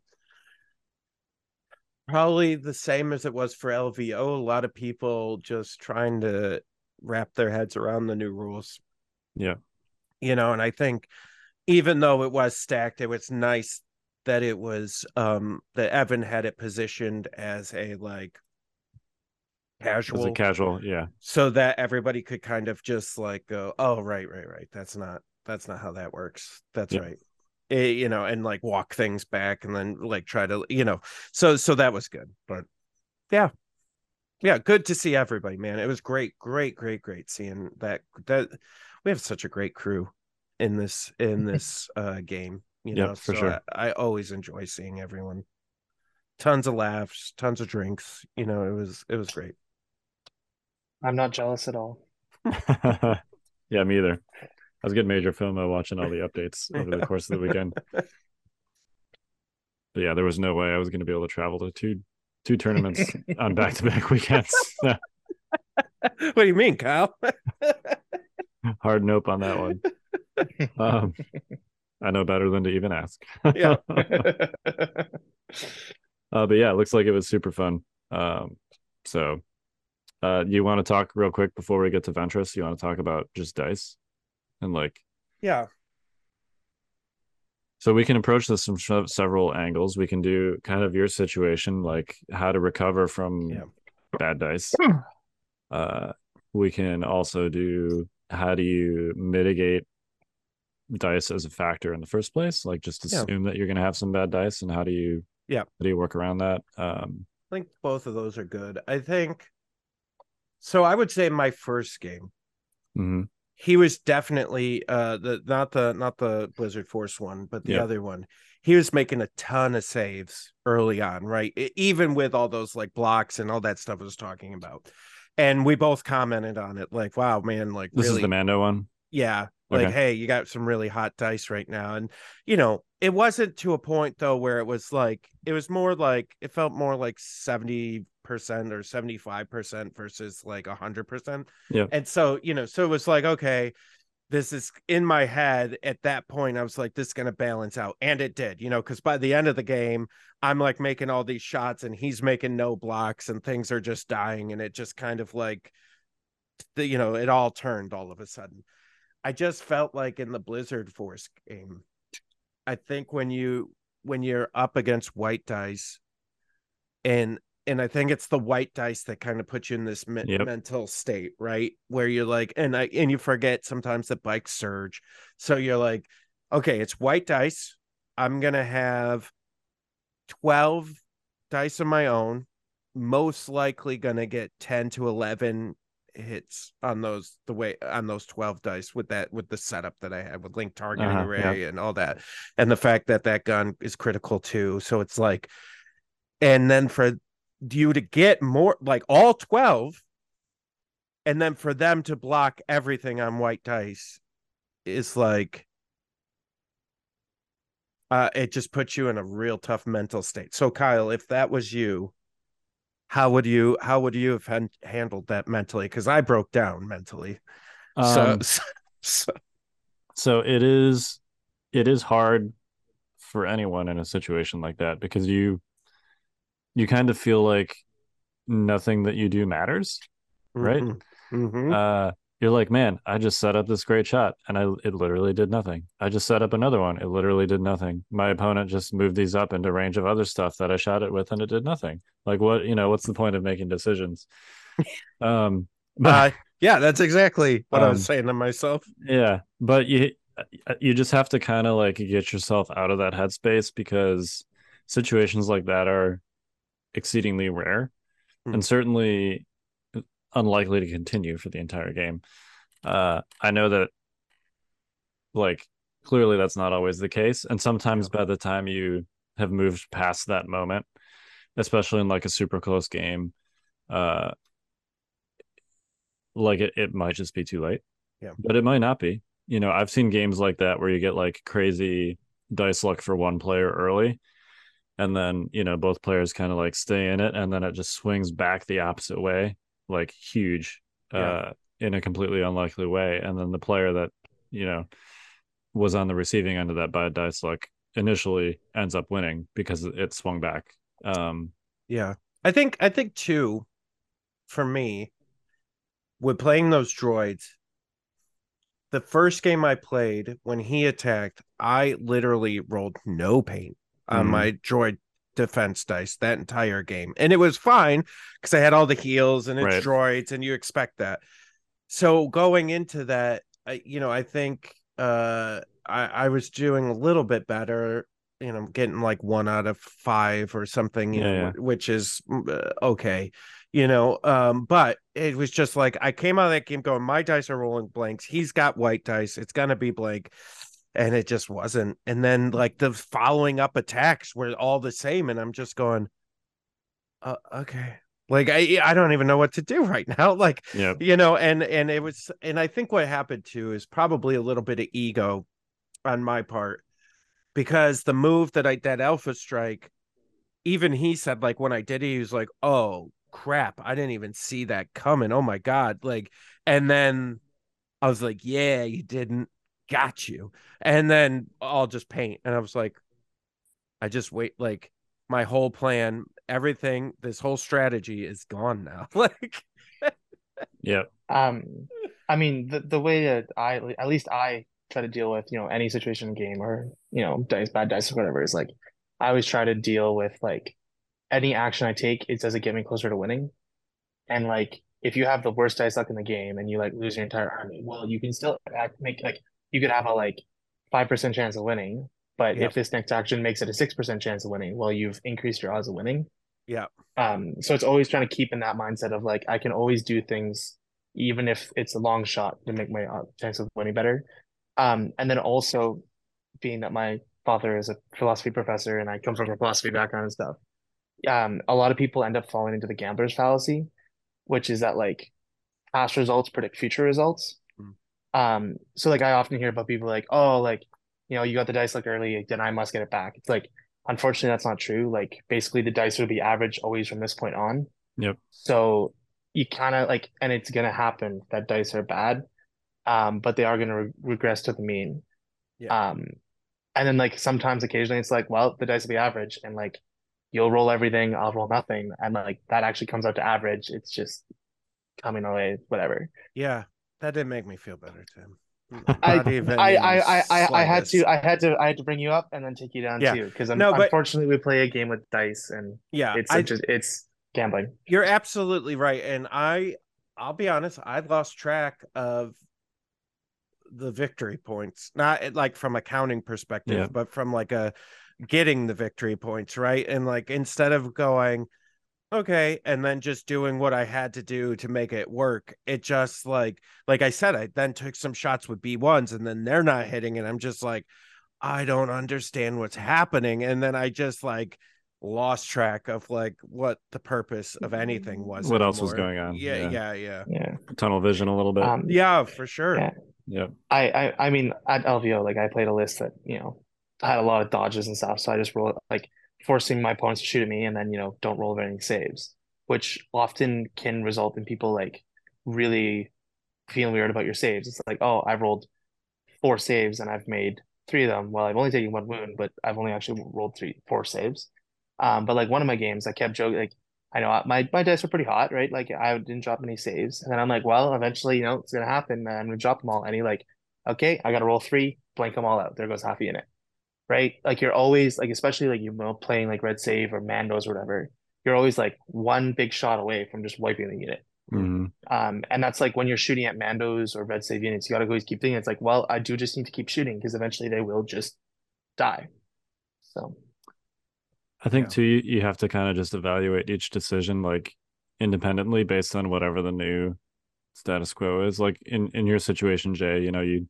probably the same as it was for lvo a lot of people just trying to wrap their heads around the new rules Yeah. you know and i think even though it was stacked it was nice that it was um that evan had it positioned as a like casual a casual. Yeah. so that everybody could kind of just like go oh right right right that's not that's not how that works that's Yeah. right you know and like walk things back and then like try to you know so so that was good but yeah yeah good to see everybody man it was great great great great seeing that that we have such a great crew in this in [laughs] this uh game you Yep, know for so sure. I, I always enjoy seeing everyone tons of laughs tons of drinks you know it was it was great I'm not jealous at all. [laughs] yeah, me either. I was getting major FOMO watching all the updates [laughs] over the course of the weekend. But yeah, there was no way I was going to be able to travel to two two tournaments [laughs] on back to back weekends. [laughs] what do you mean kyle Hard nope on that one. Um, I know better than to even ask. Yeah. Uh, but yeah, it looks like it was super fun. Um, so, uh, you want to talk real quick before we get to Ventress? You want to talk about just dice and like, yeah so we can approach this from several angles. We can do kind of your situation, like how to recover from Yeah. bad dice. Uh, we can also do how do you mitigate dice as a factor in the first place? Like just Yeah. assume that you're going to have some bad dice, and how do you Yeah. how do you work around that? Um, I think both of those are good. I think so. I would say my first game, mhm. He was definitely uh the not the not the Blizzard Force one, but the Yeah. other one. He was making a ton of saves early on, right? Even with all those like blocks and all that stuff I was talking about. And we both commented on it, like, wow, man, like This really is the Mando one. yeah like Okay. hey you got some really hot dice right now and you know it wasn't to a point though where it was like it was more like it felt more like 70% or 75% versus like a 100% Yeah. and so you know so it was like okay this is in my head at that point i was like this is going to balance out. And it did you know because by the end of the game i'm like making all these shots and he's making no blocks and things are just dying and it just kind of like the you know it all turned all of a sudden. I just felt like in the Blizzard Force game, I think when you when you're up against white dice, and and I think it's the white dice that kind of puts you in this men- Yep. mental state, right? Where you're like, and I and you forget sometimes that bikes surge, so you're like, okay, it's white dice. I'm gonna have twelve dice of my own. Most likely gonna get ten to eleven hits on those the way on those 12 dice with that with the setup that I had with link targeting Uh-huh, array and all that and the fact that that gun is critical too so it's like and then for you to get more like all 12 and then for them to block everything on white dice is like uh it just puts you in a real tough mental state. So Kyle if that was you how would you how would you have han- handled that mentally? Because i broke down mentally. So, Um, so, so. so it is it is hard for anyone in a situation like that because you you kind of feel like nothing that you do matters right? mhm, mhm. uh you're like man i just set up this great shot and i it literally did nothing. I just set up another one. It literally did nothing. My opponent just moved these up into range of other stuff that i shot it with and it did nothing. Like what you know what's the point of making decisions? [laughs] Um but Uh, yeah that's exactly what i was Um, saying to myself. yeah but you you just have to kind of like get yourself out of that headspace because situations like that are exceedingly rare Hmm. and certainly unlikely to continue for the entire game uh i know that like clearly that's not always the case and sometimes by the time you have moved past that moment especially in like a super close game uh like it, it might just be too late Yeah. but it might not be you know i've seen games like that where you get like crazy dice luck for one player early and then you know both players kind of like stay in it and then it just swings back the opposite way like huge Yeah. uh in a completely unlikely way. And then the player that you know was on the receiving end of that bad dice luck initially ends up winning because it swung back. Um yeah. I think i think too for me with playing those droids the first game i played when he attacked i literally rolled no paint on Mhm. my droid defense dice that entire game and it was fine because i had all the heals and it's Right. droids and you expect that so going into that I, you know i think uh i i was doing a little bit better you know getting like one out of five or something you Yeah, know yeah. which is mm, uh, okay you know um but it was just like i came out of that game going my dice are rolling blanks he's got white dice it's gonna be blank and it just wasn't and then like the following up attacks were all the same and i'm just going uh, okay. Like i i don't even know what to do [laughs] right now like yeah you know and and it was and i think what happened too is probably a little bit of ego on my part because the move that i that alpha strike even he said like when i did it he was like oh crap i didn't even see that coming oh my god like and then i was like yeah you didn't got you. And then i'll just paint. And i was like i just wait like my whole plan everything this whole strategy is gone now. [laughs] Like yeah Um, I mean, the the way that I at least I try to deal with you know any situation in game or you know dice bad dice or whatever is like I always try to deal with like any action I take it does it get me closer to winning, and like if you have the worst dice luck in the game and you like lose your entire army, well, you can still act, make like you could have a like five percent chance of winning, but Yep. if this next action makes it a six percent chance of winning, well, you've increased your odds of winning. Yeah. Um, so it's always trying to keep in that mindset of like I can always do things, even if it's a long shot, to make my uh, chance of winning better. Um, and then also being that my father is a philosophy professor and I come from a philosophy background and stuff. Um, a lot of people end up falling into the gambler's fallacy, which is that like past results predict future results. Um, so like I often hear about people like, oh, like, you know, you got the dice like early, then I must get it back. It's like, unfortunately, that's not true. Like basically the dice will be average always from this point on. Yep. So you kind of like, and it's gonna happen that dice are bad, um, but they are gonna re- regress to the mean. Yeah. Um, and then like sometimes occasionally it's like, well, the dice will be average, and like you'll roll everything, I'll roll nothing, and like that actually comes out to average. It's just coming away, whatever. Yeah, that didn't make me feel better, Tim. I- I I, I, I, I had to I had to I had to bring you up and then take you down Yeah. too because No, but- unfortunately we play a game with dice and Yeah, it's I, just it's gambling. you're absolutely right, and I, I'll be honest, I've lost track of the victory points, not eh, like from a counting perspective, Yeah. but from like a getting the victory points, right? And like instead of going, okay, and then just doing what I had to do to make it work, it just like, like I said, I then took some shots with B ones, and then they're not hitting, and I'm just like, I don't understand what's happening, and then I just like lost track of like what the purpose of anything was. What else was going on, Yeah, yeah. yeah, yeah, Yeah. Tunnel vision a little bit. Um yeah, for sure. Yeah. yep. I, I I mean at LVO like I played a list that, you know, had a lot of dodges and stuff. So I just roll like forcing my opponents to shoot at me and then, you know, don't roll any saves, which often can result in people like really feeling weird about your saves. It's like, oh, I've rolled four saves and I've made three of them. Well, I've only taken one wound, but I've only actually rolled three, four saves. Um, but like one of my games, I kept joking, like, I know my, my dice were pretty hot, right? Like I didn't drop any saves. And then I'm like, well, eventually, you know, it's gonna happen. I'm gonna drop them all. And he like, okay, I gotta roll three, blank them all out. There goes half a unit. Right? Like you're always like, especially like you know, playing like Red Save or Mandos or whatever, you're always like one big shot away from just wiping the unit. Mhm. Um, and that's like when you're shooting at Mandos or Red Save units, you gotta always keep thinking it's like, well, I do just need to keep shooting because eventually they will just die. So I think Yeah. too, you, you have to kind of just evaluate each decision like independently based on whatever the new status quo is. Like in in your situation, Jay, you know, you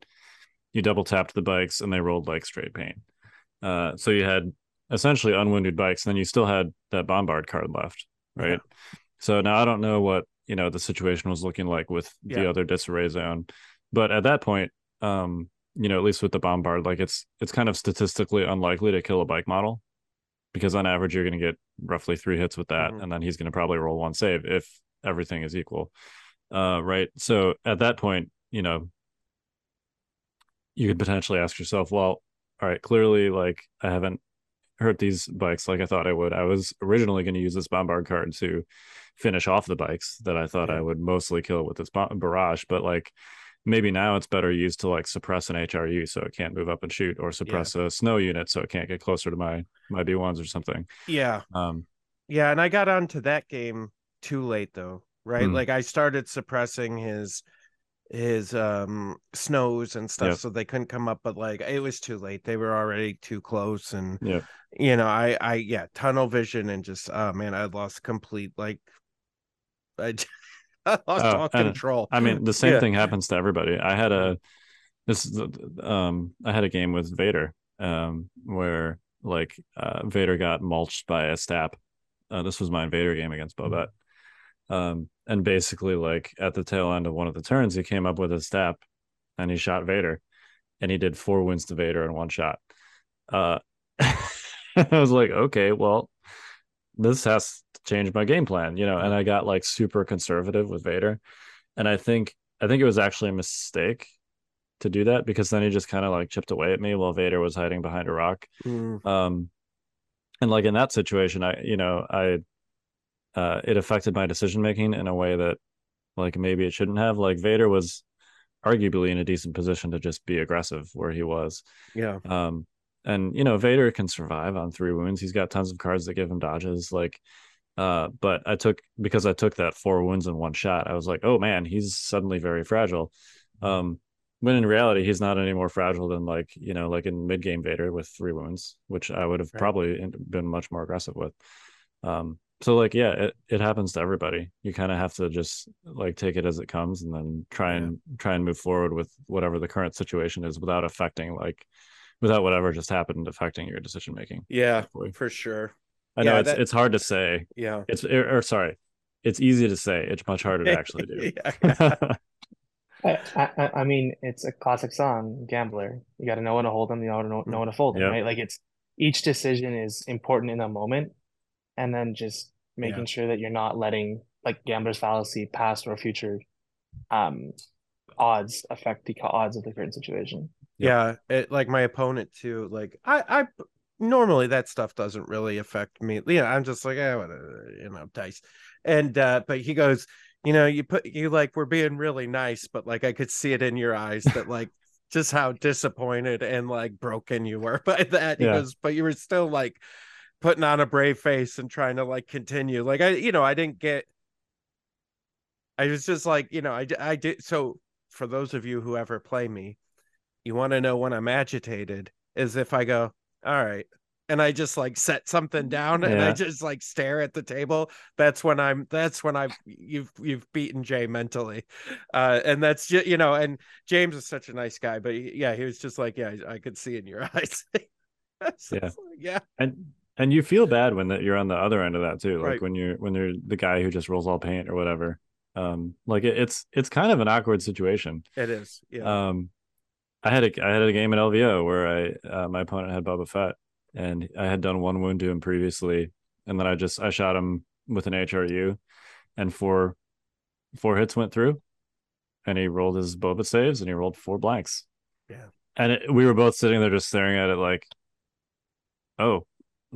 you double tapped the bikes and they rolled like straight paint. Uh, so you had essentially unwounded bikes, and then you still had that bombard card left, right? Yeah. So now I don't know what you know the situation was looking like with the Yeah. other disarray zone, but at that point, um, you know, at least with the bombard, like it's it's kind of statistically unlikely to kill a bike model because on average you're going to get roughly three hits with that, Mhm. and then he's going to probably roll one save if everything is equal, uh, right? So at that point, you know, you could potentially ask yourself, well, all right, clearly, like I haven't hurt these bikes like I thought I would. I was originally going to use this bombard card to finish off the bikes that I thought Yeah. I would mostly kill with this barrage, but like maybe now it's better used to like suppress an HRU so it can't move up and shoot, or suppress a snow unit so it can't get closer to my my B ones or something. Yeah, Um, yeah, and I got onto that game too late though, right? Hmm. Like I started suppressing his his um snows and stuff Yep. so they couldn't come up but like it was too late they were already too close and yeah, you know i i yeah tunnel vision and just oh man i lost complete like [laughs] i, I lost Oh, all control I mean, the same Yeah. thing happens to everybody. I had a this um I had a game with Vader um where like uh Vader got mulched by a stap. Uh, this was my Invader game against Bobette. Um and basically like at the tail end of one of the turns he came up with a step and he shot Vader and he did four wounds to Vader in one shot. Uh [laughs] I was like, okay, well, this has to change my game plan, you know, and I got like super conservative with Vader. And I think I think it was actually a mistake to do that because then he just kind of like chipped away at me while Vader was hiding behind a rock. Mm, Um and like in that situation, I you know, I uh it affected my decision making in a way that like maybe it shouldn't have. Like Vader was arguably in a decent position to just be aggressive where he was. yeah Um, and you know, Vader can survive on three wounds. He's got tons of cards that give him dodges. Like, Uh, but I took because I took that four wounds in one shot. I was like, oh man, he's suddenly very fragile. Um, when in reality, he's not any more fragile than like you know, like in mid game Vader with three wounds, which I would have Right. probably been much more aggressive with. Um, so like yeah, it, it happens to everybody. You kind of have to just like take it as it comes and then try Yeah. and try and move forward with whatever the current situation is without affecting like without whatever just happened affecting your decision making. Yeah, Hopefully. for sure. I know Yeah, it's that- it's hard to say. Yeah. It's or, or sorry, it's easy to say. It's much harder to actually [laughs] do. [laughs] I, I, I mean, it's a classic song, gambler. You got to know when to hold them, you know, know, know when to fold them, Yeah. right? Like it's each decision is important in the moment, and then just making Yeah. sure that you're not letting like gambler's fallacy, past or future, um, odds affect the odds of the current situation. yeah it, like my opponent too like i i normally that stuff doesn't really affect me you know i'm just like eh, whatever, you know dice and uh but he goes you know you put you like we're being really nice but like i could see it in your eyes that like just how disappointed and like broken you were [laughs] by that he Yeah. goes but you were still like putting on a brave face and trying to like continue. Like i you know i didn't get i was just like you know I I did so for those of you who ever play me you want to know when i'm agitated is if i go all right and i just like set something down and i just like stare at the table. That's when i'm that's when i've you've you've beaten jay mentally. Uh and that's just you know and james is such a nice guy but he- yeah he was just like yeah i could see in your [laughs] eyes. [laughs] So Yeah. like, yeah. And and you feel bad when that you're on the other end of that too like Right. when you're when you're the guy who just rolls all paint or whatever um like it, it's it's kind of an awkward situation it is yeah um i had a i had a game at lvo where i uh, my opponent had Boba Fett and i had done one wound to him previously and then i just i shot him with an hru and four four hits went through and he rolled his Boba saves and he rolled four blanks Yeah. and it, we were both sitting there just staring at it like oh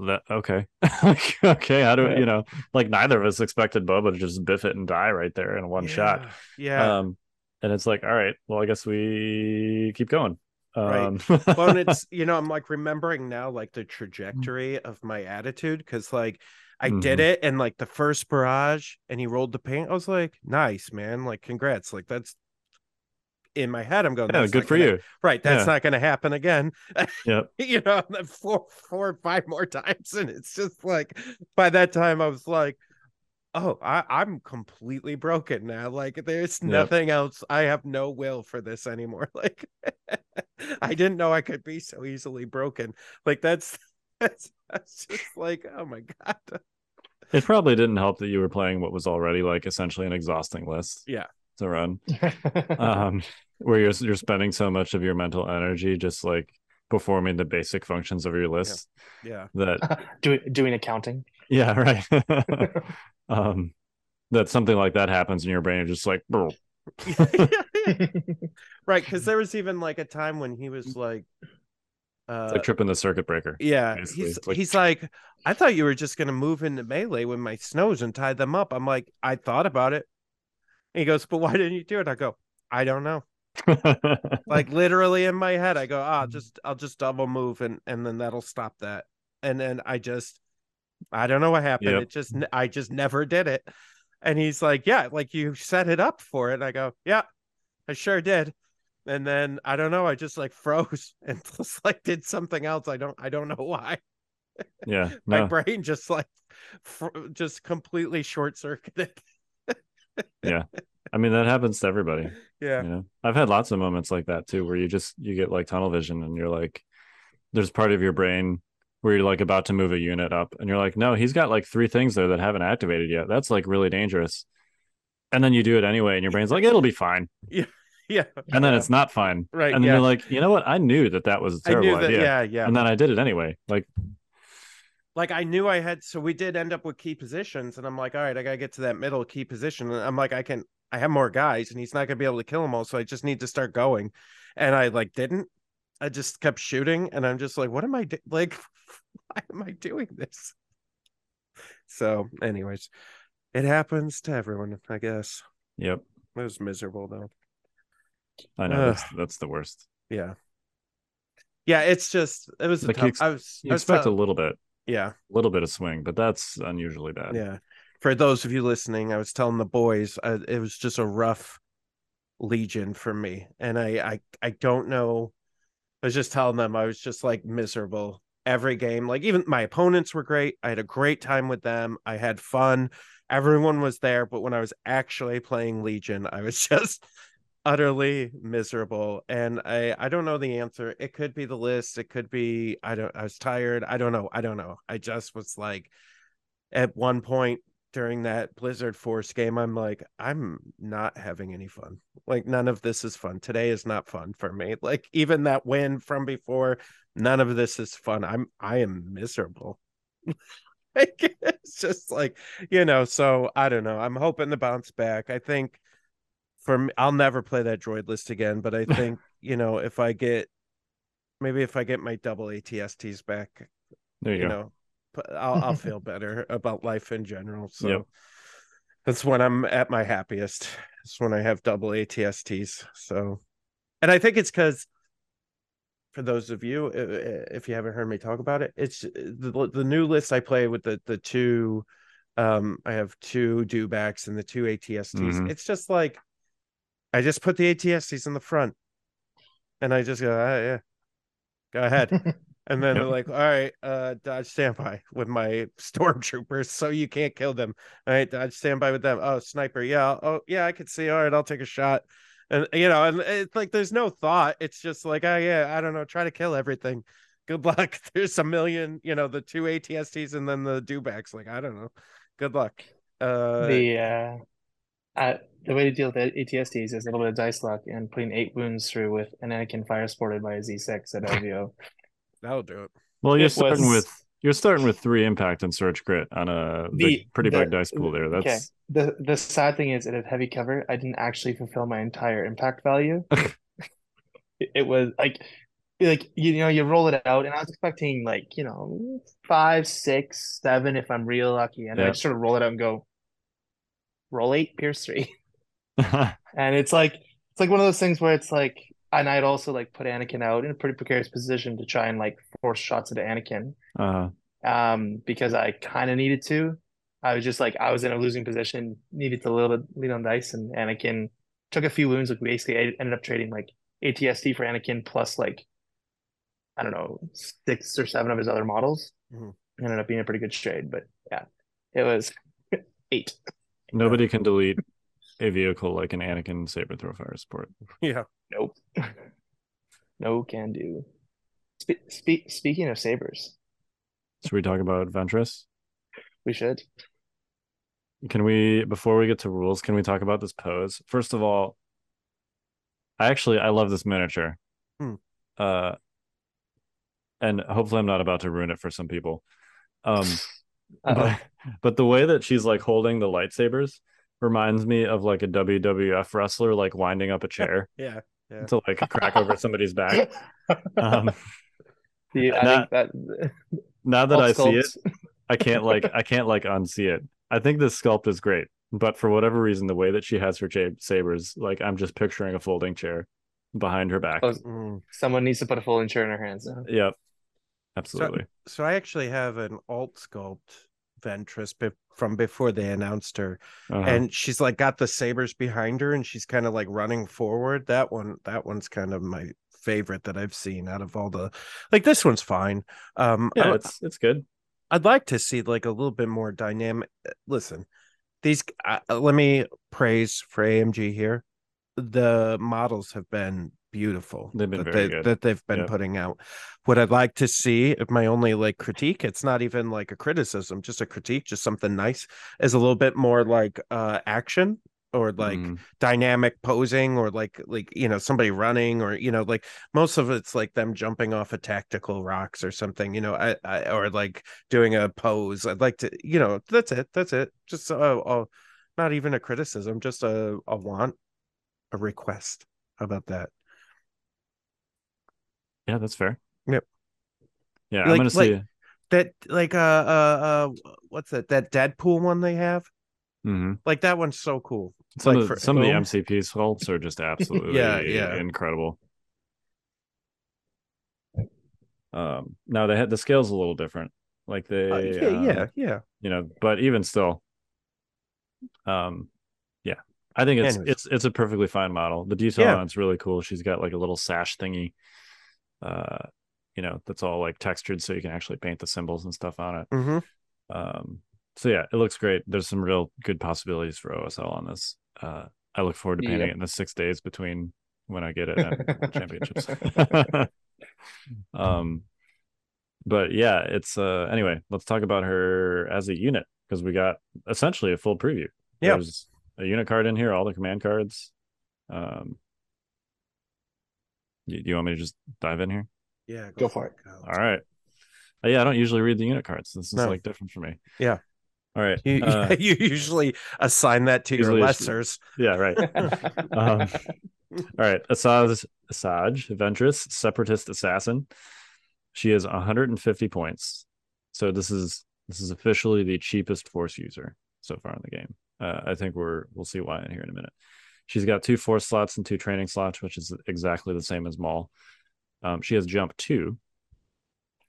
that okay [laughs] Like, okay how do Yeah. you know like neither of us expected boba to just biff it and die right there in one shot yeah yeah um and it's like all right well i guess we keep going Right. um well, and it's [laughs] you know, I'm like remembering now like the trajectory of my attitude because like I did Mhm. it and like the first barrage and he rolled the paint. I was like, nice, man. Like, congrats. Like that's in my head. I'm going, yeah good for gonna- you Right. That's Yeah. not gonna happen again. [laughs] yep you know, and four four or five more times. And it's just like by that time I was like, oh, I, I'm completely broken now. Like there's Yep. nothing else. I have no will for this anymore. [laughs] Like I didn't know I could be so easily broken. Like that's [laughs] that's, that's just like, oh my god. it probably didn't help that you were playing what was already like essentially an exhausting list Yeah. to run um where you're you're spending so much of your mental energy just like performing the basic functions of your list Yeah. that [laughs] doing doing accounting. yeah right [laughs] [laughs] um that something like that happens in your brain you're just like right. Cause there was even like a time when he was like uh it's like tripping the circuit breaker Yeah, basically. he's like- he's like, I thought you were just gonna move into melee with my snows and tie them up. I'm like, I thought about it. And he goes, but why didn't you do it? I go, I don't know. Like literally in my head, I go, ah, just I'll just double move and and then that'll stop that. And then I just, I don't know what happened. Yep. It just I just never did it. And he's like, yeah, like you set it up for it. And I go, yeah, I sure did. And then I don't know, I just like [laughs] froze and just like did something else. I don't I don't know why yeah [laughs] my no brain just like fr- just completely short circuited [laughs] i mean that happens to everybody yeah. you know? I've had lots of moments like that too where you just you get like tunnel vision and you're like there's part of your brain where you're like about to move a unit up and you're like no he's got like three things there that haven't activated yet. That's like really dangerous. And then you do it anyway and your brain's like it'll be fine. [laughs] Yeah. Yeah. and then it's not fine. Right, and then yeah. you're like you know what? I knew that that was a terrible that idea. yeah yeah. And then i did it anyway. Like like i knew i had so we did end up with key positions and i'm like all right i gotta get to that middle key position. And i'm like i can i have more guys and he's not gonna be able to kill them all so i just need to start going. And i like didn't. I just kept shooting and i'm just like what am i do- [laughs] like [laughs] why am i doing this? So anyways it happens to everyone i guess. Yep. It was miserable though. I know that's, that's the worst. Yeah. Yeah, it's just it was a Like, tough. ex- I was, you I was expect a little bit yeah, a little bit of swing but that's unusually bad. Yeah. For those of you listening, I was telling the boys uh, it was just a rough legion for me, and I I I don't know. I was just telling them I was just like miserable every game. Like even my opponents were great. I had a great time with them. I had fun. Everyone was there, but when I was actually playing Legion, I was [laughs] just utterly miserable and i i don't know the answer it could be the list it could be i don't i was tired i don't know i don't know i just was like at one point during that blizzard force game i'm like i'm not having any fun. Like none of this is fun. Today is not fun for me. [laughs] Like even that win from before none of this is fun. I'm i am miserable. [laughs] Like, [laughs] it's just like you know so i don't know. I'm hoping to bounce back. I think for me, I'll never play that droid list again. But I think you know if I get maybe if I get my double ATSTs back, There you, you go. know, I'll I'll [laughs] feel better about life in general. So Yep. that's when I'm at my happiest. It's when I have double ATSTs. So, and I think it's because for those of you, if you haven't heard me talk about it, it's the the new list I play with the the two. Um, I have two dewbacks and the two ATSTs. Mhm. It's just like I just put the ATSTs in the front, and I just go, ah, yeah, go ahead. [laughs] And then Yep. they're like, all right, uh, dodge standby with my [laughs] stormtroopers, so you can't kill them. All right, dodge standby with them. Oh, sniper, yeah, oh yeah, I could see. All right, I'll take a shot. And you know, and it's like there's no thought. It's just like, oh yeah, I don't know, try to kill everything. [laughs] Good luck. [laughs] There's a million, you know, the two ATSTs and then the dewbacks. Like, I don't know. Good luck. Uh the uh, uh, the way to deal with the ATSTs is a little bit of dice luck and putting eight wounds through with an Anakin fire supported by a Z6 at LVO. That'll do it. Well, you're It starting was- with you're starting with three impact and surge crit on a big, pretty the- big dice pool there. That's Okay. The the sad thing is it had heavy cover. I didn't actually fulfill my entire impact value. it, [laughs] it was like like you know, you roll it out and I was expecting like, you know, five, six, seven if I'm real lucky. And I Yeah. just sort of roll it out and go roll eight, pierce three. [laughs] And it's like it's like one of those things where it's like and I'd also like put Anakin out in a pretty precarious position to try and like force shots into Anakin. uh, Um, because I kind of needed to. I was just like I was in a losing position, needed to little bit lead on dice, and Anakin took a few wounds. Like basically, I ended up trading like ATST for Anakin plus like I don't know six or seven of his other models. Mhm. Ended up being a pretty good trade, but yeah, it was [laughs] eight. nobody can delete a vehicle like an Anakin saber throw fire support. [laughs] Yeah. Nope. [laughs] no can do. Spe- spe- speaking of sabers, Should we talk about Ventress? we should. Can we before we get to rules, can we talk about this pose? First of all, I actually I love this miniature. Hmm. Uh and hopefully I'm not about to ruin it for some people. Um [laughs] but, but the way that she's like holding the lightsabers reminds me of like a WWF wrestler like winding up a [laughs] chair Yeah. Yeah. to like crack over somebody's back. [laughs] Um The- I Not- think that [laughs] now that all I see it, I can't like [laughs] I can't like unsee it. I think this sculpt is great, but for whatever reason, the way that she has her ja- sabers, like I'm just picturing a folding chair behind her back. Oh, Mm. Someone needs to put a folding chair in her hands now. Yep, absolutely. So I actually have an alt sculpt Ventress be- from before they announced her, Uh-huh. and she's like got the sabers behind her, and she's kind of like running forward. That one, that one's kind of my favorite that I've seen out of all the. Like this one's fine. Um, yeah, I, it's it's good. I'd like to see like a little bit more dynamic. Listen, these. Uh, let me praise for AMG here. The models have been beautiful. They've been that very they, good. that they've been Yeah. putting out. What I'd like to see, if my only like critique, it's not even like a criticism, just a critique, just something nice, is a little bit more like uh action or like Mm, dynamic posing or like like you know somebody running or you know like most of it's like them jumping off of tactical rocks or something you know I, I or like doing a pose i'd like to you know that's it that's it just a, a not even a criticism just a, a want a request how about that yeah, that's fair. Yep. Yeah, I'm gonna like- see. that like uh uh uh what's that that deadpool one they have mhm. like that one's so cool Some like of for- some of the. MCP sculpts are just [laughs] absolutely yeah. incredible. Um, now they had the scale's a little different. Like they, Uh, yeah um, yeah yeah you know, but even still, Um, yeah, I think it's Anyways. it's it's a perfectly fine model. The detail Yeah. on it's really cool. She's got like a little sash thingy, uh, you know, that's all like textured, so you can actually paint the symbols and stuff on it. hmm Um, so yeah, it looks great. There's some real good possibilities for OSL on this. Uh, I look forward to painting Yep. it in the six days between when I get it and [laughs] championships. [laughs] um, but yeah, it's uh anyway. Let's talk about her as a unit because we got essentially a full preview. Yeah. There's a unit card in here, all the command cards. Um, do you want me to just dive in here? Yeah, Go for it. Kyle. All right. Uh, yeah, I don't usually read the unit cards. This is No. like different for me. Yeah. All right. You, uh, [laughs] you usually assign that to your Usually it's- lessers. yeah, right. [laughs] Um, all right. Asajj, Asajj, Ventress, Separatist Assassin. She has 150 points. So this is this is officially the cheapest Force user so far in the game. Uh, I think we're we'll see why in here in a minute. She's got two Force slots and two training slots, which is exactly the same as Maul. Um, she has jump two,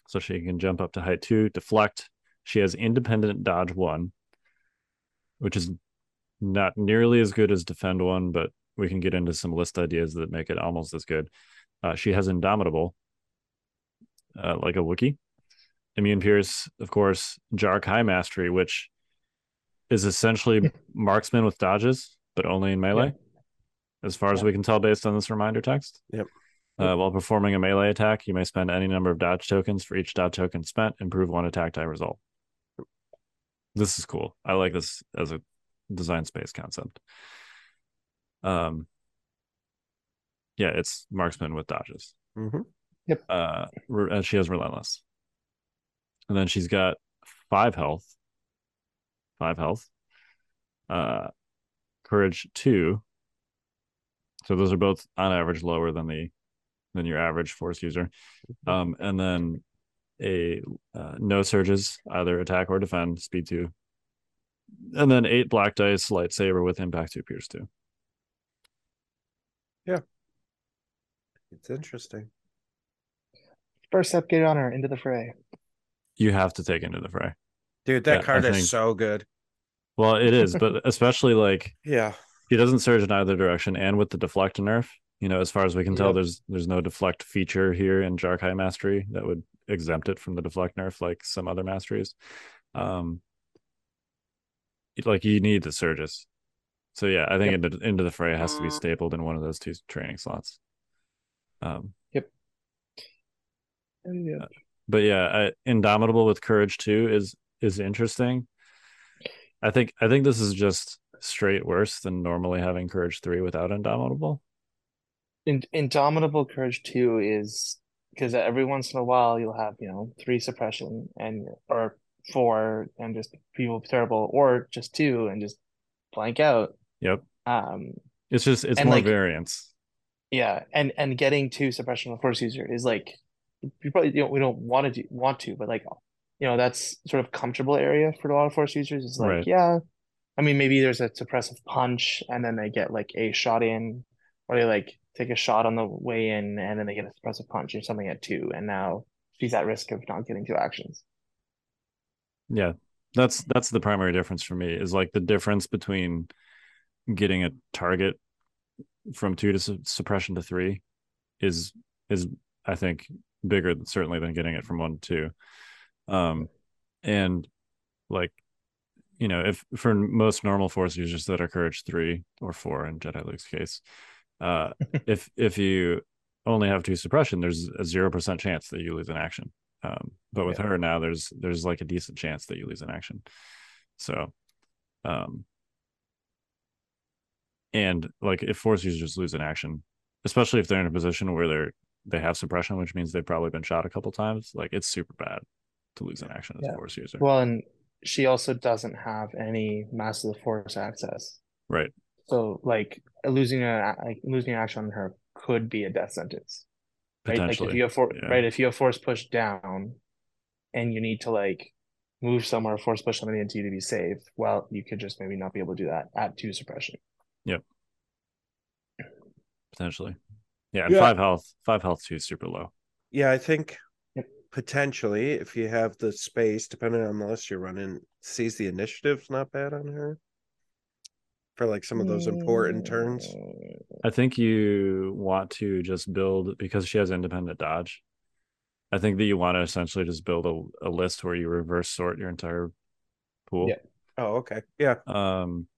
so she can jump up to height two, deflect. She has independent dodge one, which is not nearly as good as defend one, but we can get into some list ideas that make it almost as good. Uh, she has indomitable, uh, like a Wookiee. Immune Pierce, of course, Jar'Kai Mastery, which is essentially [laughs] marksman with dodges, but only in melee, as far as Yeah. we can tell based on this reminder text. Yep. Uh, while performing a melee attack, you may spend any number of dodge tokens. For each dodge token spent, improve one attack die result. This is cool. I like this as a design space concept. Um, yeah, it's marksman with dodges. hmm Uh, and she has relentless, and then she's got five health, five health. Uh, courage two. So those are both on average lower than the than your average force user. Um, and then a uh, no surges, either attack or defend, speed two. And then eight black dice, lightsaber with impact two, pierce two. Yeah. It's interesting. First step, get on her into the fray. You have to take into the fray. Dude, that Yeah, I card think- is so good. Well, it is, but especially like [laughs] Yeah. He doesn't surge in either direction, and with the deflect nerf, you know, as far as we can tell, there's there's no deflect feature here in Jar'Kai Mastery that would exempt it from the deflect nerf like some other masteries. Um, like you need the surges. So yeah, I think into into the fray has to be stapled in one of those two training slots. Um, Yeah. but yeah, I, Indomitable with Courage two is is interesting. I think I think this is just straight worse than normally having Courage three without Indomitable. In, Indomitable Courage 2 is because every once in a while you'll have, you know, three suppression and or four and just people terrible, or just two and just blank out. Yep, Um, it's just it's more like, variance. yeah, and and getting two suppression on the force user is like you probably you know, we don't want to do want to, but like you know that's sort of comfortable area for a lot of force users. It's like Right. yeah, I mean maybe there's a suppressive punch and then they get like a shot in, or they like take a shot on the way in and then they get a suppressive punch or something at two, and now she's at risk of not getting two actions. Yeah, that's that's the primary difference for me is like the difference between getting a target from two to su- suppression to three is is I think bigger certainly than getting it from one to two. Um, and like you know, if for most normal force users that are courage three or four in Jedi Luke's case, uh, [laughs] if if you only have two suppression, there's a zero percent chance that you lose an action. Um, but with Yeah. her now, there's there's like a decent chance that you lose an action. So, um, and like if force users lose an action, especially if they're in a position where they're they have suppression, which means they've probably been shot a couple times, like it's super bad to lose an action as Yeah. a force user. Well, and she also doesn't have any master of the force access. right. So like losing a like losing an action on her could be a death sentence. Right? Like if you have for yeah. right, if you have force push down and you need to like move somewhere, force push somebody into you to be safe, well, you could just maybe not be able to do that at two suppression. Yep. Potentially. Yeah, and Yeah. five health, five health too is super low. Yeah, I think Yep. Potentially if you have the space, depending on the list you're running, seize the initiative's not bad on her. for like some of those important turns? I think you want to just build because she has independent dodge. I think that you want to essentially just build a, a list where you reverse sort your entire pool. Yeah. Oh, okay. Yeah. Um,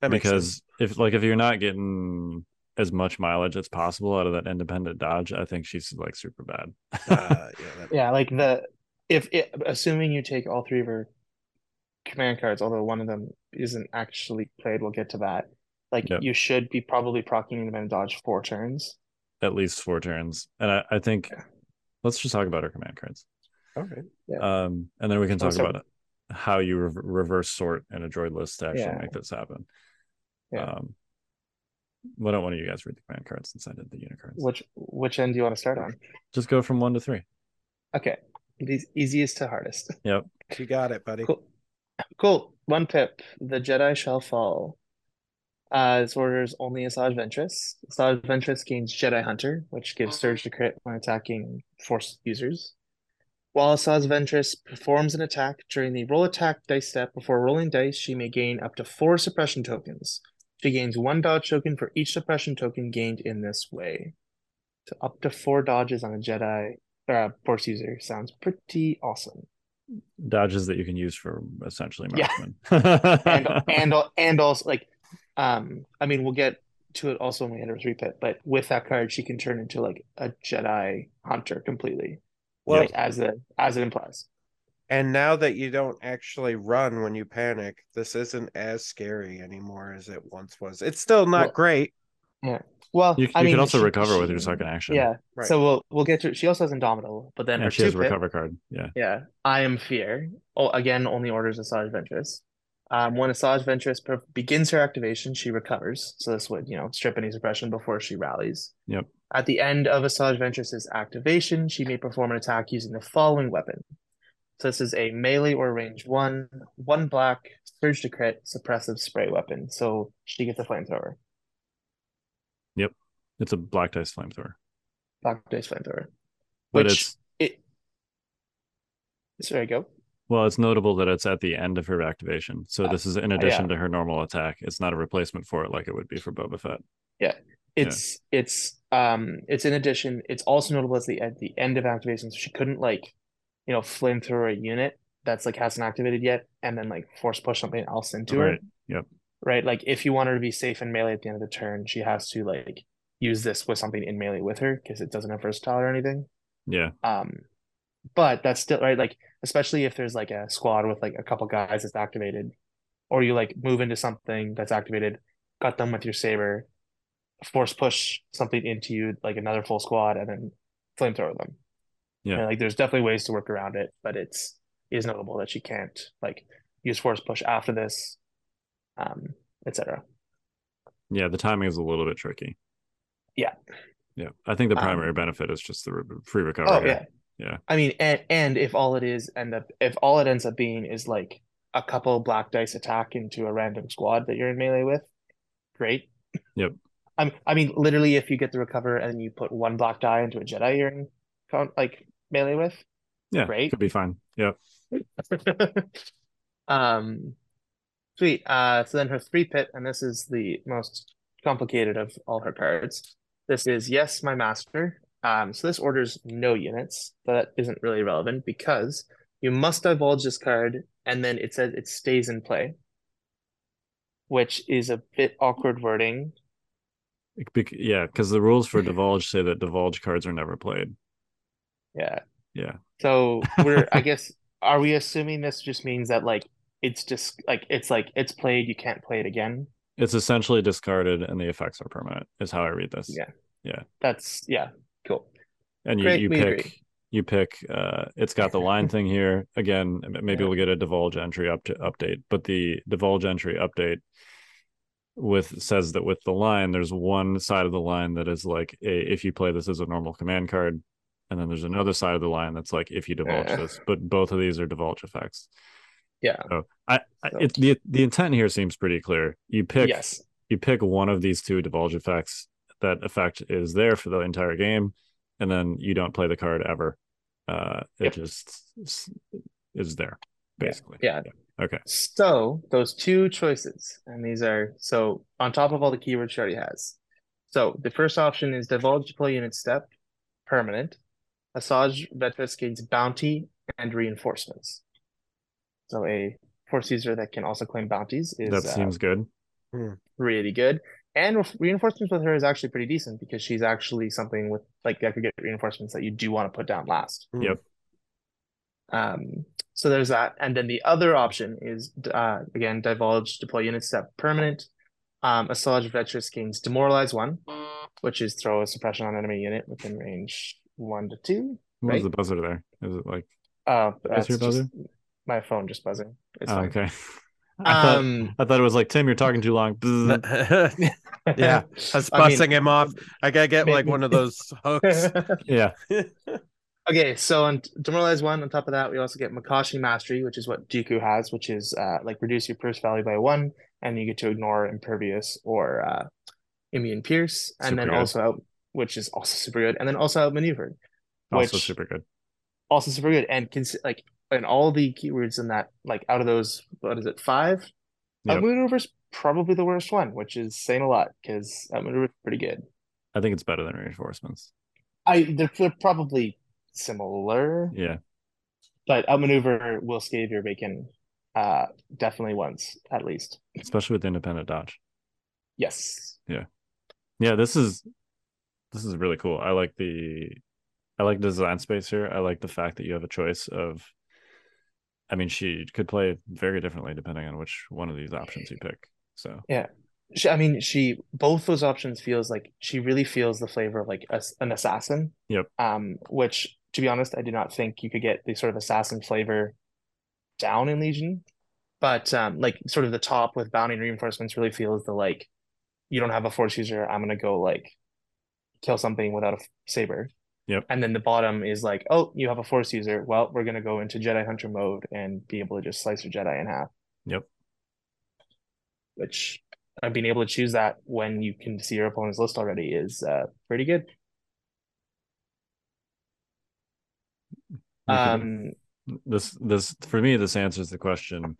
That makes because sense. if like if you're not getting as much mileage as possible out of that independent dodge, I think she's like super bad. Uh, yeah, [laughs] Yeah, like the if it, assuming you take all three of her command cards, although one of them isn't actually played, we'll get to that. Like Yep. you should be probably proccing independent dodge four turns. At least four turns, and I, I think Yeah. let's just talk about her command cards. all right. Um, and then we can talk Let's about how you re- reverse sort in a droid list to actually Yeah. make this happen. Yeah. Um, why don't one of you guys read the command cards since I did the unicards? Which which end do you want to start on? Just go from one to three. Okay, these easiest to hardest. [laughs] Yep. You got it, buddy. Cool. Cool. One pip. The Jedi shall fall. Uh, this orders only Asajj Ventress. Asajj Ventress gains Jedi Hunter, which gives Surge to crit when attacking Force users. While Asajj Ventress performs an attack during the roll attack dice step before rolling dice, she may gain up to four suppression tokens. She gains one dodge token for each suppression token gained in this way. So up to four dodges on a Jedi uh, Force user sounds pretty awesome. Dodges that you can use for essentially Yeah. marksman. [laughs] and [laughs] and al- and also like um I mean we'll get to it also when we enter three pip, but with that card she can turn into like a Jedi hunter completely. Well, like as the as it implies. And now that you don't actually run when you panic, this isn't as scary anymore as it once was. It's still not Well, great. Yeah. Well you, you I mean can also she- recover with your second action. Yeah. Right. So we'll we'll get to she also has Indomitable, but then Yeah, she has a pip, recover card. Yeah. Yeah, I am fear. Oh, again, only orders Asajj Ventress. Um, when Asajj Ventress per- begins her activation, she recovers. So this would, you know, strip any suppression before she rallies. Yep. At the end of Asajj Ventress's activation, she may perform an attack using the following weapon. So this is a melee or range one, one black, surge to crit, suppressive spray weapon. So she gets a flamethrower, Yep. It's a black dice flamethrower. black dice flamethrower. But Which it's it. Sorry, go. well, it's notable that it's at the end of her activation. So Uh, this is in addition to her normal attack. It's not a replacement for it like it would be for Boba Fett. Yeah. It's it's um it's in addition. It's also notable as the at the end of activation, so she couldn't like, you know, flamethrower a unit that's like hasn't activated yet, and then like force push something else into her. Right. Yep. Right. Like if you want her to be safe in melee at the end of the turn, she has to like use this with something in melee with her because it doesn't have versatile or anything. Yeah. Um, but that's still right. Like especially if there's like a squad with like a couple guys that's activated, or you like move into something that's activated, cut them with your saber, force push something into you like another full squad, and then flamethrower them. Yeah. And, like there's definitely ways to work around it, but it's it is notable that she can't like use force push after this, um, etc. Yeah. The timing is a little bit tricky. Yeah. Yeah. I think the Um, primary benefit is just the re- free recovery. Oh yeah. Yeah. I mean, and and if all it is end up if all it ends up being is like a couple black dice attack into a random squad that you're in melee with, great. Yep. I'm, I mean, literally, if you get the recover and you put one black die into a Jedi you're in like melee with, Yeah. Great. Could be fine. Yeah. [laughs] um, sweet. Uh, so then her three pip, and this is the most complicated of all her cards. This is yes, my master. Um, so this orders no units. but That isn't really relevant because you must divulge this card, and then it says it stays in play, which is a bit awkward wording. Bec- yeah. Because the rules for [laughs] divulge say that divulge cards are never played. Yeah. Yeah. So we're, I guess, [laughs] are we assuming this just means that like it's just like it's like it's played, you can't play it again? It's essentially discarded and the effects are permanent, is how I read this. Yeah. Yeah. That's yeah, cool. and you, Great, you we pick agree. you pick uh it's got the line [laughs] thing here again maybe Yeah. we'll get a divulge entry up to update but the divulge entry update with says that with the line there's one side of the line that is like a, if you play this as a normal command card and then there's another side of the line that's like if you divulge Yeah. this but both of these are divulge effects Yeah. so i, I So- it, the the intent here seems pretty clear you pick Yes. you pick one of these two divulge effects that effect is there for the entire game and then you don't play the card ever uh it Yep. just is there Yeah, basically yeah. Okay. So those two choices, and these are so on top of all the keywords she already has. So the first option is divulge deploy unit step, permanent. Asajj Ventress gains bounty and reinforcements. So a force user that can also claim bounties is That uh, seems good. really good. And reinforcements with her is actually pretty decent because she's actually something with like that could get reinforcements that you do want to put down last. Yep. Um, so there's that, and then the other option is uh, again divulge deploy unit step permanent. Um, Asajj Ventress gains demoralize one, which is throw a suppression on enemy unit within range one to two. What was the buzzer there? Is it like Uh, Is that's your just buzzer? my phone just buzzing. It's oh, fine. okay. [laughs] I thought Um, I thought it was like Tim, you're talking too long. [laughs] Yeah, I was [laughs] I mean- him off. I gotta get like one of those hooks. yeah. Okay, so on Demoralize one, on top of that, we also get Makashi Mastery, which is what Dooku has, which is uh like reduce your pierce value by one, and you get to ignore impervious or uh immune pierce, and Super then good. also out, which is also super good, and then also outmaneuvered, Also super good. also super good, and cons- like and all the keywords in that, like out of those, what is it, five? Yep. Outmaneuver's probably the worst one, which is saying a lot because outmaneuver's pretty good. I think it's better than reinforcements. I they're, they're probably similar. Yeah. but outmaneuver will scave your bacon uh definitely once at least Especially with independent dodge. yes Yeah. Yeah, this is this is really cool. I like the I like the design space here. I like the fact that you have a choice of I mean, she could play very differently depending on which one of these options you pick. So yeah, she, i mean she both those options feels like she really feels the flavor of like a, an assassin Yep. um which to be honest i do not think you could get the sort of assassin flavor down in legion but um like sort of the top with bounty and reinforcements really feels the like you don't have a force user i'm gonna go like kill something without a saber Yep. and then the bottom is like oh you have a force user well we're gonna go into jedi hunter mode and be able to just slice your jedi in half Yep. which uh, being able to choose that when you can see your opponent's list already is uh, pretty good. Um, this this for me this answers the question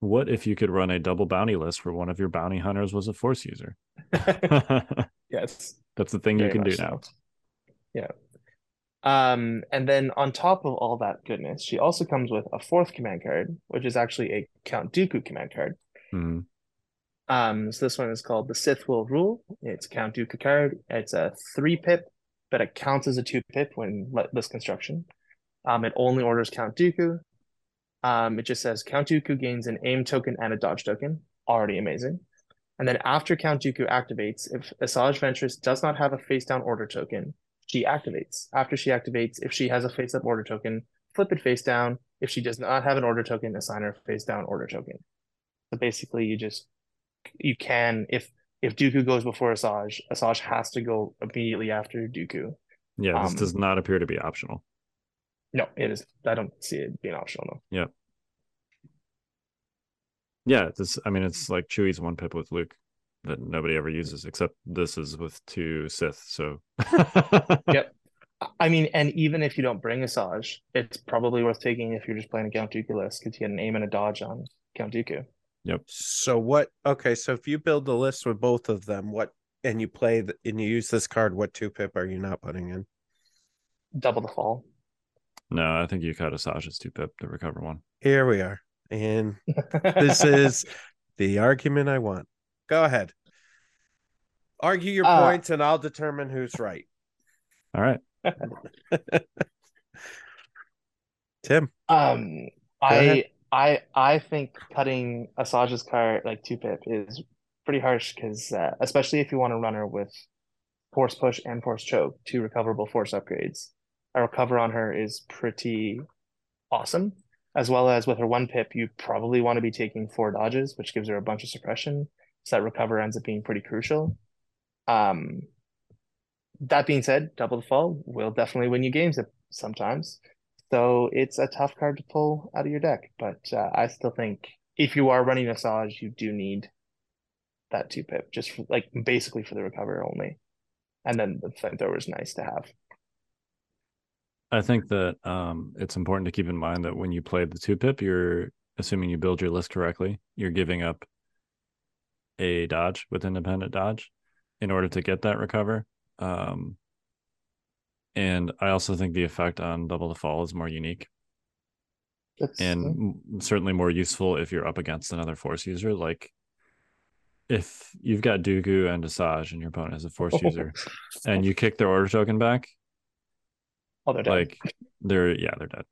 what if you could run a double bounty list where one of your bounty hunters was a force user [laughs] [laughs] yes, that's the thing you can do much now. Yeah. Um, and then on top of all that goodness, she also comes with a fourth command card, which is actually a Count Dooku command card. Mhm. Um, so this one is called the Sith Will Rule. It's a Count Dooku card. It's a three pip, but it counts as a two pip when list construction. Um, it only orders Count Dooku. Um, it just says Count Dooku gains an aim token and a dodge token. Already amazing. And then after Count Dooku activates, if Asajj Ventress does not have a face down order token, she activates. After she activates, if she has a face up order token, flip it face down. If she does not have an order token, assign her face down order token. So basically, you just you can if if Dooku goes before Asajj, Asajj has to go immediately after Dooku. yeah this Um, does not appear to be optional No, it is. I don't see it being optional. No. yeah this i mean it's like chewie's one pip with luke that nobody ever uses except this is with two sith so [laughs] Yep. I mean, and even if you don't bring Asajj, it's probably worth taking if you're just playing a Count Dooku list because you get an aim and a dodge on Count Dooku. Yep. So what? Okay, so if you build the list with both of them, what and you play the, and you use this card, what two pip are you not putting in? Double the fall. no i think you cut Asajj's two pip to recover one Here we are, and this [laughs] is the argument I want. Go ahead, argue your Uh, points, and I'll determine who's right. all right [laughs] Tim, Um, ahead. I I I think cutting Asajj's card like two pip is pretty harsh because uh, especially if you want a runner with force push and force choke, two recoverable force upgrades. A recover on her is pretty awesome, as well as with her one pip, you probably want to be taking four dodges, which gives her a bunch of suppression. So that recover ends up being pretty crucial. Um, that being said, double the fall will definitely win you games sometimes. So it's a tough card to pull out of your deck, but uh, I still think if you are running Asajj, you do need that two pip, just for, like basically for the recover only, and then the flamethrower is nice to have. I think that um, it's important to keep in mind that when you play the two pip, you're assuming you build your list correctly, you're giving up a dodge with independent dodge in order to get that recover. Um, and I also think the effect on double the fall is more unique That's, and m- certainly more useful if you're up against another force user. Like if you've got Dooku and Asajj and your opponent has a force [laughs] user and you kick their order token back, oh, they're dead. like they're yeah, they're dead.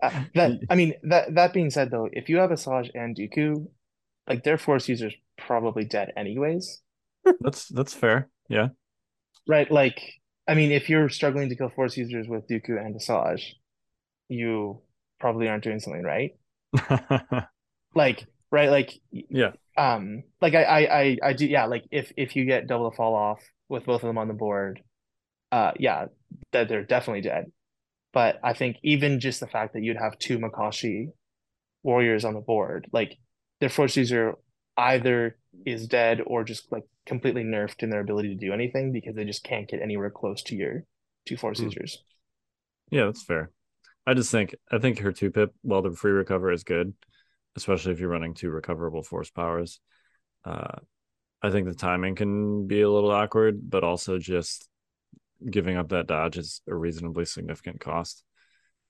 Uh, that [laughs] I mean that that being said though, if you have Asajj and Dooku, like their force users probably dead anyways. that's that's fair. Yeah. Right? Like I mean if you're struggling to kill force users with Dooku and Asajj, you probably aren't doing something right. [laughs] Like right, like yeah. um like I, I I I do yeah, like if if you get double the fall off with both of them on the board, uh yeah, that they're definitely dead. But I think even just the fact that you'd have two Makashi warriors on the board, like their force user either is dead or just like completely nerfed in their ability to do anything because they just can't get anywhere close to your two force Hmm. users. Yeah, that's fair. I just think I think her two pip, while the free recover is good, especially if you're running two recoverable force powers. Uh, I think the timing can be a little awkward, but also just giving up that dodge is a reasonably significant cost.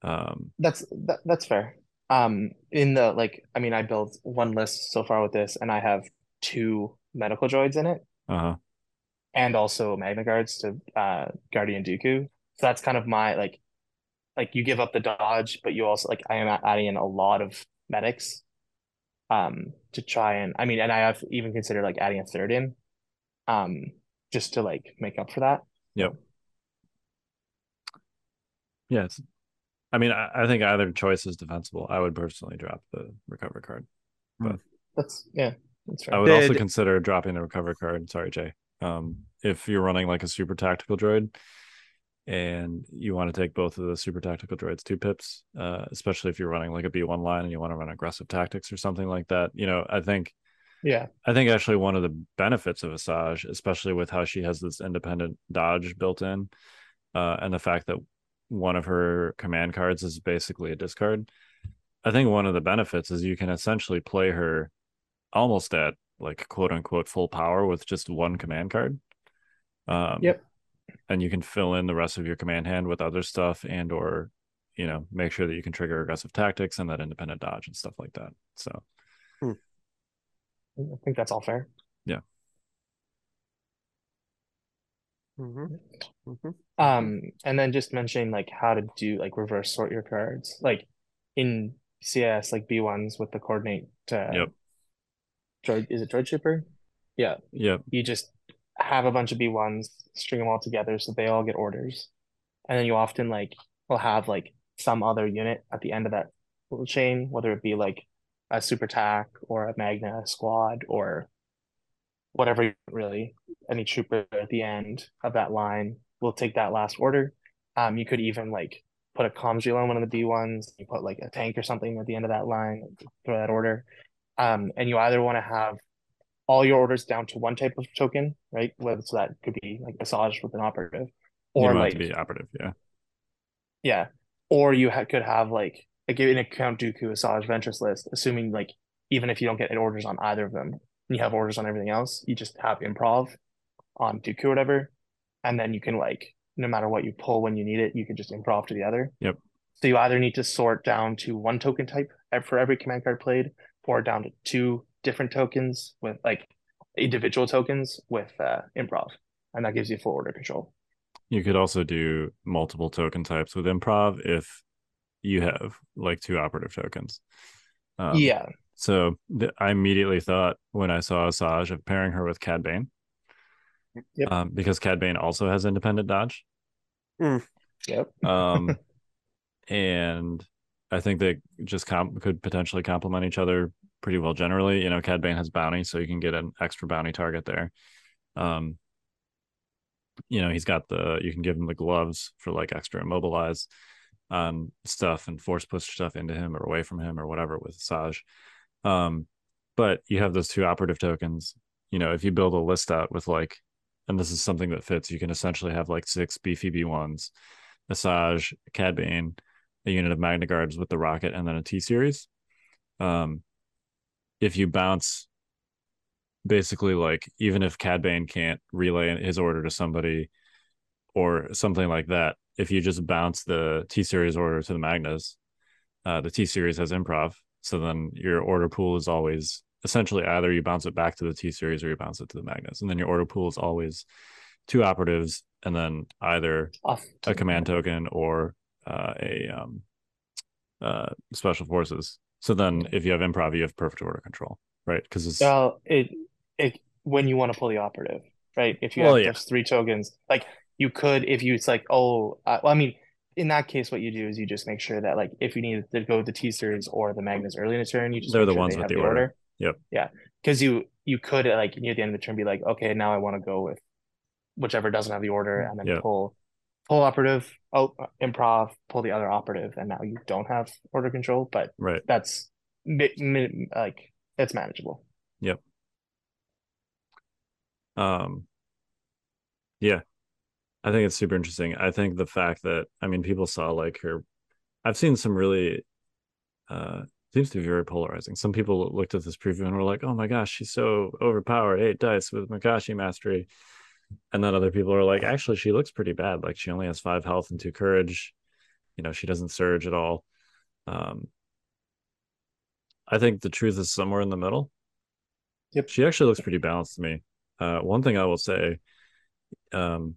Um, That's that, that's fair. Um, in the like, I mean, I built one list so far with this, and I have two medical droids in it, uh-huh. and also Magna Guards to uh Guardian Dooku. So that's kind of my like, like you give up the dodge, but you also like I am adding in a lot of medics, um, to try and I mean, and I have even considered like adding a third in, um, just to like make up for that. Yep. Yeah, it's, I mean, I, I think either choice is defensible. I would personally drop the recover card. but That's yeah, that's right. I fair. would also consider dropping the recover card. Sorry, Jay. Um, if you're running like a super tactical droid and you want to take both of the super tactical droids two pips, uh, especially if you're running like a B1 line and you want to run aggressive tactics or something like that, you know, I think Yeah, I think actually one of the benefits of Asajj, especially with how she has this independent dodge built in, uh, and the fact that one of her command cards is basically a discard. I think one of the benefits is you can essentially play her almost at like quote unquote full power with just one command card. Um, Yep. And you can fill in the rest of your command hand with other stuff and or you know make sure that you can trigger aggressive tactics and that independent dodge and stuff like that. So I think that's all fair. Mhm. Mhm. Um, and then just mentioning like how to do like reverse sort your cards, like in CS, like B1s with the coordinate. Uh, Yep. Droid, is it Droid Shipper? Yeah, yeah, you just have a bunch of B1s, string them all together so they all get orders, and then you often like will have like some other unit at the end of that little chain, whether it be like a super tac or a magna squad or whatever really any trooper at the end of that line will take that last order. Um, you could even like put a comms reel on one of the B1s, you put like a tank or something at the end of that line, throw that order. Um, and you either want to have all your orders down to one type of token, right? Whether so that could be like Asajj with an operative, or like to be operative. Yeah. yeah, or you ha- could have like like an account Dooku Asajj Ventress list, assuming like even if you don't get orders on either of them, and you have orders on everything else, you just have improv on Dooku or whatever, and then you can like no matter what you pull when you need it, you can just improv to the other. Yep. So you either need to sort down to one token type for every command card played, or down to two different tokens with like individual tokens with uh, improv, and that gives you full order control. You could also do multiple token types with improv if you have like two operative tokens. Um, yeah, So th- I immediately thought when I saw Asajj of pairing her with Cad Bane. Yep. Um, because Cad Bane also has independent dodge. yep. Um, [laughs] and I think they just com- could potentially complement each other pretty well generally. You know, Cad Bane has bounty, so you can get an extra bounty target there. Um, you know, he's got the you can give him the gloves for like extra immobilize um stuff and force push stuff into him or away from him or whatever with Saj. Um, but you have those two operative tokens. You know, if you build a list out with like, and this is something that fits, you can essentially have like six beefy B1s, Asajj, Cad Bane, a unit of Magna Guards with the rocket, and then a T series. um, if you bounce, basically like even if Cad Bane can't relay his order to somebody or something like that, if you just bounce the T series order to the Magnus, uh, the T series has improv, so then your order pool is always essentially either you bounce it back to the T series or you bounce it to the Magnus, and then your order pool is always two operatives and then either Off a command token or uh, a um, uh, special forces. So then, if you have improv, you have perfect order control, right? Because it's Well, it it when you want to pull the operative, right? If you Well, have yeah. three tokens, like you could, if you it's like, oh, uh, well, I mean, in that case, what you do is you just make sure that like if you need to go with the T series or the Magnus early in the turn, you just They're the sure ones they with the order. Yep. Yeah, because you you could like near the end of the turn be like, okay, now I want to go with whichever doesn't have the order, and then Yep. pull pull operative, oh, improv, pull the other operative, and now you don't have order control, but right. that's mi- mi- like it's manageable. Yep. Um, yeah, I think it's super interesting. I think the fact that I mean, people saw like her. I've seen some really. Uh, seems to be very polarizing. Some people looked at this preview and were like, "Oh my gosh, she's so overpowered, eight dice with Makashi mastery," and then other people are like, "Actually, she looks pretty bad. Like she only has five health and two courage. You know, she doesn't surge at all." Um, I think the truth is somewhere in the middle. Yep. She actually looks pretty balanced to me. Uh, one thing I will say um,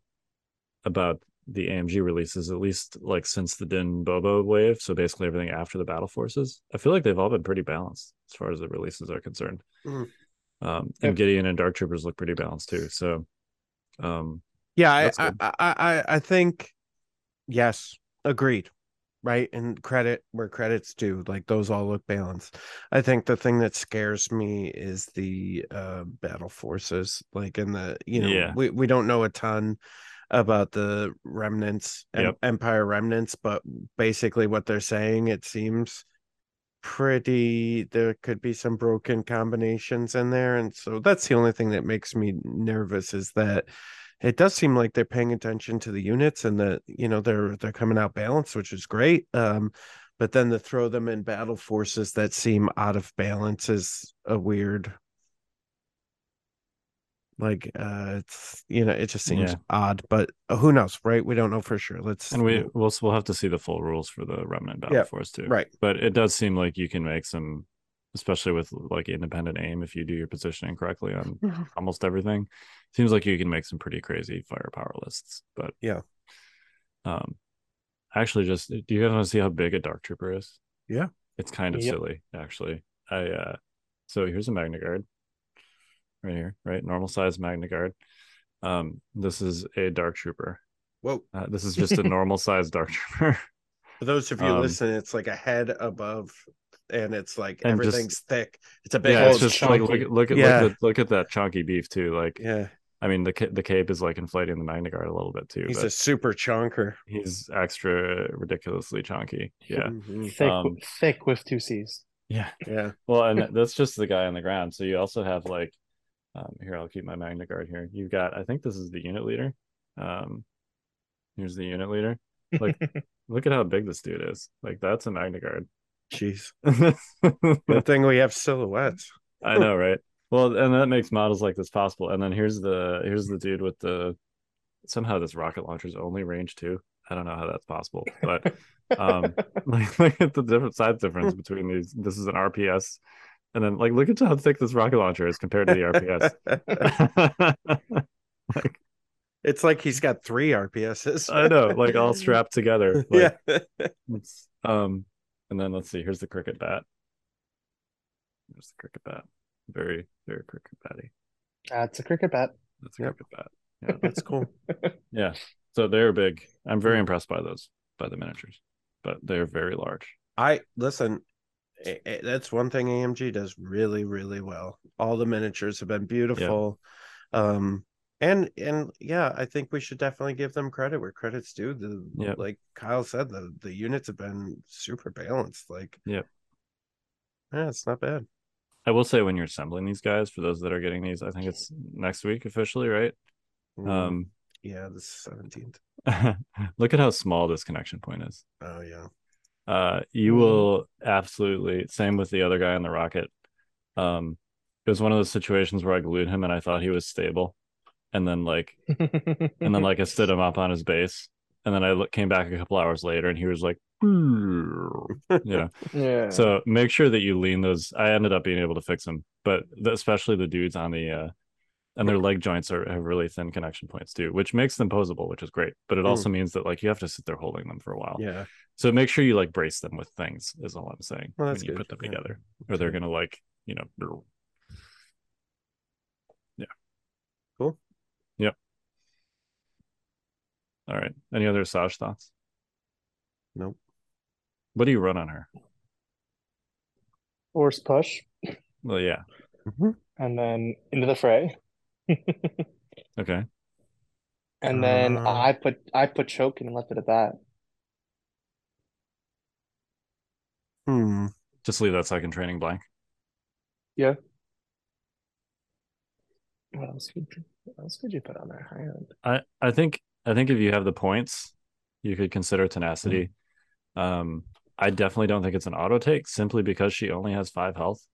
about the AMG releases, at least like since the Din Boba wave, so basically everything after the battle forces, I feel like they've all been pretty balanced as far as the releases are concerned. Mhm. Um, and Gideon and Dark Troopers look pretty balanced too. So, um, Yeah, I, I. I, I, I think yes, agreed. Right. And credit where credit's due. Like those all look balanced. I think the thing that scares me is the uh battle forces. Like in the you know, Yeah. we, we don't know a ton about the remnants em- empire remnants, but basically what they're saying, it seems pretty there could be some broken combinations in there. And so that's the only thing that makes me nervous is that it does seem like they're paying attention to the units and that you know they're they're coming out balanced which is great um but then to throw them in battle forces that seem out of balance is a weird like uh it's you know it just seems Yeah. odd but who knows right we don't know for sure let's and we we'll we'll have to see the full rules for the Remnant battle Yeah, force too. right But it does seem like you can make some, especially with like independent aim, if you do your positioning correctly on [laughs] almost everything. Seems like you can make some pretty crazy firepower lists. But Yeah. um, actually, just do you guys want to see how big a Dark Trooper is? Yeah. it's kind of Yep. silly actually. I uh, so here's a Magna Guard, right here, right, normal size Magna Guard. Um, this is a Dark Trooper. whoa Uh, this is just a [laughs] normal size Dark Trooper. for those of you Um, listening it's like a head above and it's like And just- everything's thick it's a big yeah, it's old just like look, at- look at Yeah. look at look at that chunky beef too. Like yeah I mean the the cape is like inflating the Magna Guard a little bit too. he's but a super chunker he's extra ridiculously chunky. Yeah, Mhm. Thick, Um, thick with two C's. yeah. yeah Well, and that's just the guy on the ground. So you also have like, um, here I'll keep my Magna Guard here. You've got I think this is the unit leader. Um, here's the unit leader. Like, [laughs] look at how big this dude is. Like that's a Magna Guard. jeez [laughs] good thing we have silhouettes I know, right? Well, and that makes models like this possible. And then here's the here's the dude with the somehow this rocket launcher's only range too. I don't know how that's possible, but um [laughs] like look at the different size difference between these. This is an RPS, and then like look at how thick this rocket launcher is compared to the RPS. [laughs] it's like he's got three RPSs. I know, like all [laughs] strapped together. Like, yeah. it's, um, and then let's see. Here's the cricket bat. Here's the cricket bat. Very, very cricket batty. That's a cricket bat. That's a Yep. cricket bat. Yeah, That's cool. [laughs] yeah. So they're big. I'm very impressed by those, by the miniatures, but they're very large. I listen. Eh, That's one thing AMG does really, really well. All the miniatures have been beautiful. Um, and and yeah, I think we should definitely give them credit where credit's due. The Yep. like Kyle said, the the units have been super balanced. Like, Yep. yeah, it's not bad. I will say when you're assembling these guys, for those that are getting these, I think it's next week officially, right? Mm, Um, yeah, the seventeenth. [laughs] look at how small this connection point is. Oh yeah, Uh, you Mhm. will absolutely same with the other guy on the rocket. Um, it was one of those situations where I glued him and I thought he was stable, and then like and then like I stood him up on his base, and then I look, came back a couple hours later and he was like, [laughs] you know. yeah. So make sure that you lean those. I ended up being able to fix them, but the, especially the dudes on the uh, and their leg joints are have really thin connection points too, which makes them posable, which is great. But it Hmm. also means that like you have to sit there holding them for a while. Yeah. So make sure you like brace them with things. Is all I'm saying. Well, when you good. put them Yeah. together, or they're gonna like you know. Yeah. Cool. Yep. All right. Any other Saj thoughts? Nope. What do you run on her? Force push, Well, yeah. Mhm. and then into the fray. [laughs] Okay. And then Uh. I put I put choke and left it at that. Hmm. Just leave that second training blank. Yeah. What else could you, what else could you put on there? Hang on. I I think I think if you have the points, you could consider tenacity. Um, I definitely don't think it's an auto take simply because she only has five health.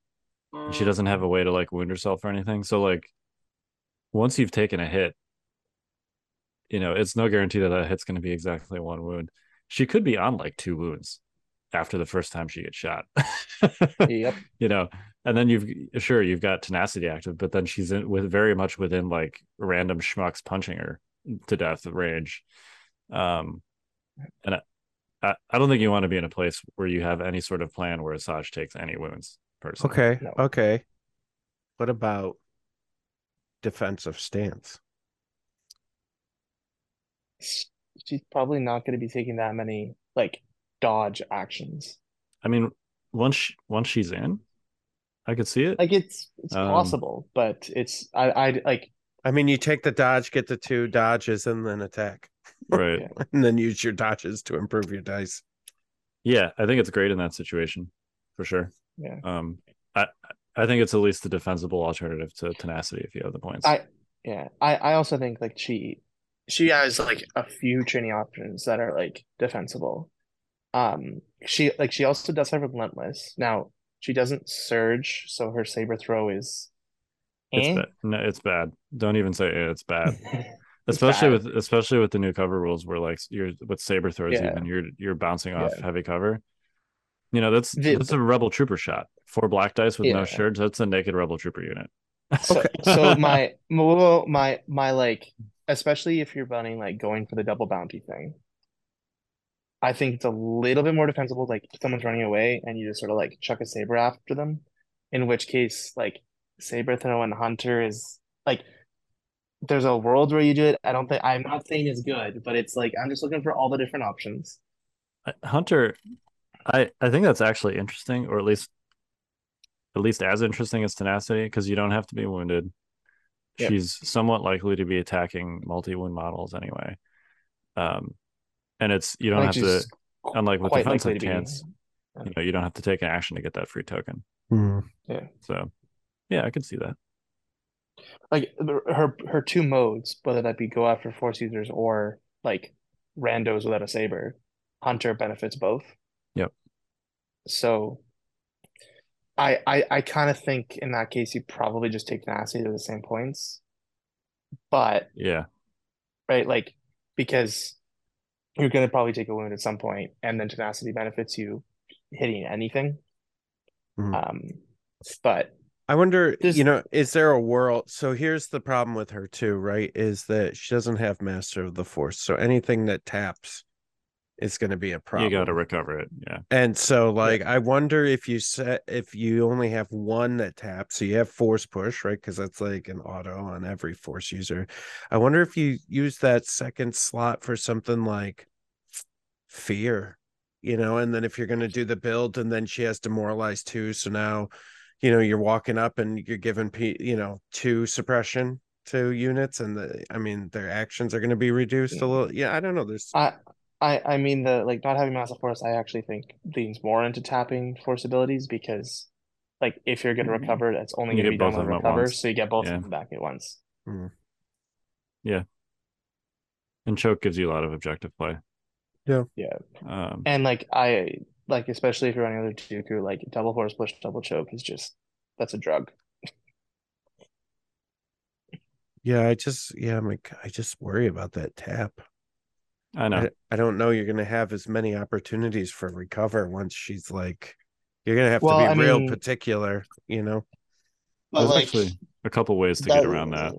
And she doesn't have a way to like wound herself or anything. So like, once you've taken a hit, you know it's no guarantee that that hit's going to be exactly one wound. She could be on like two wounds after the first time she gets shot. Yep. [laughs] you know and then you've sure you've got tenacity active but then she's in with very much within like random schmucks punching her to death range um and I, I, I don't think you want to be in a place where you have any sort of plan where Asajj takes any wounds personally Okay. No. Okay. What about defensive stance? She's probably not going to be taking that many like dodge actions. i mean once she, once she's in i could see it Like it's it's Um, possible, but it's I I like I mean, you take the dodge, get the two dodges, and then attack, [laughs] right Yeah. [laughs] and then use your dodges to improve your dice. yeah i think it's great in that situation for sure yeah. um i think it's at least a defensible alternative to tenacity if you have the points I yeah. I I also think like she she has like a few training options that are like defensible. Um she like she also does have relentless. Now she doesn't surge, so her saber throw is It's eh. bad. No, it's bad. Don't even say it, it's bad. [laughs] especially bad. with especially with the new cover rules where like you're with saber throws Yeah. even you're you're bouncing off Yeah. heavy cover. You know, that's The- that's a rebel trooper shot. Four black dice with no Yeah. shards, that's a naked rebel trooper unit. [laughs] So, so [laughs] my well, my my like especially if you're running like going for the double bounty thing. I think it's a little bit more defensible like someone's running away and you just sort of like chuck a saber after them. In which case like saber throw and hunter is like there's a world where you do it. I don't think I'm not saying it's good, but it's like I'm just looking for all the different options. Uh, Hunter I I think that's actually interesting or at least at least as interesting as tenacity because you don't have to be wounded. Yep. She's somewhat likely to be attacking multi-wound models anyway. Um and it's you don't have to qu- unlike with quite defensive likely be- chance, you know, you don't have to take an action to get that free token. Hmm. So, yeah, I could see that. like her her two modes, whether that be go after force users or like randos without a saber, hunter benefits both. Yep. So I I I kind of think in that case you probably just take tenacity to the same points. But Yeah, right, like because you're gonna probably take a wound at some point, and then tenacity benefits you hitting anything. Mhm. Um, but I wonder, There's- you know, is there a world? So here's the problem with her too, right? Is that she doesn't have master of the force. So anything that taps is going to be a problem. you got to recover it. Yeah, And so, like, I wonder if you set if you only have one that taps, so you have force push, right? Because that's like an auto on every force user. I wonder if you use that second slot for something like fear, you know, and then if you're going to do the build, and then she has demoralized too, so now, you know, you're walking up and you're giving, P, you know, two suppression to units, and the, I mean, their actions are going to be reduced a Mm. little. Yeah, I don't know. There's I I I mean the like not having massive force I actually think leans more into tapping force abilities because like if you're gonna recover it's only You gonna get be done of with recover so you get both Yeah. of them back at once. Yeah. And choke gives you a lot of objective play. Yeah. Yeah. Um, And like I like especially if you're running other Dooku, like double force push, double choke is just that's a drug. Yeah, I just yeah, I'm like I just worry about that tap. I know. I, I don't know you're gonna have as many opportunities for recover once she's like you're gonna have Well, to be I real mean- particular, you know. But There's like actually a couple ways to get around that.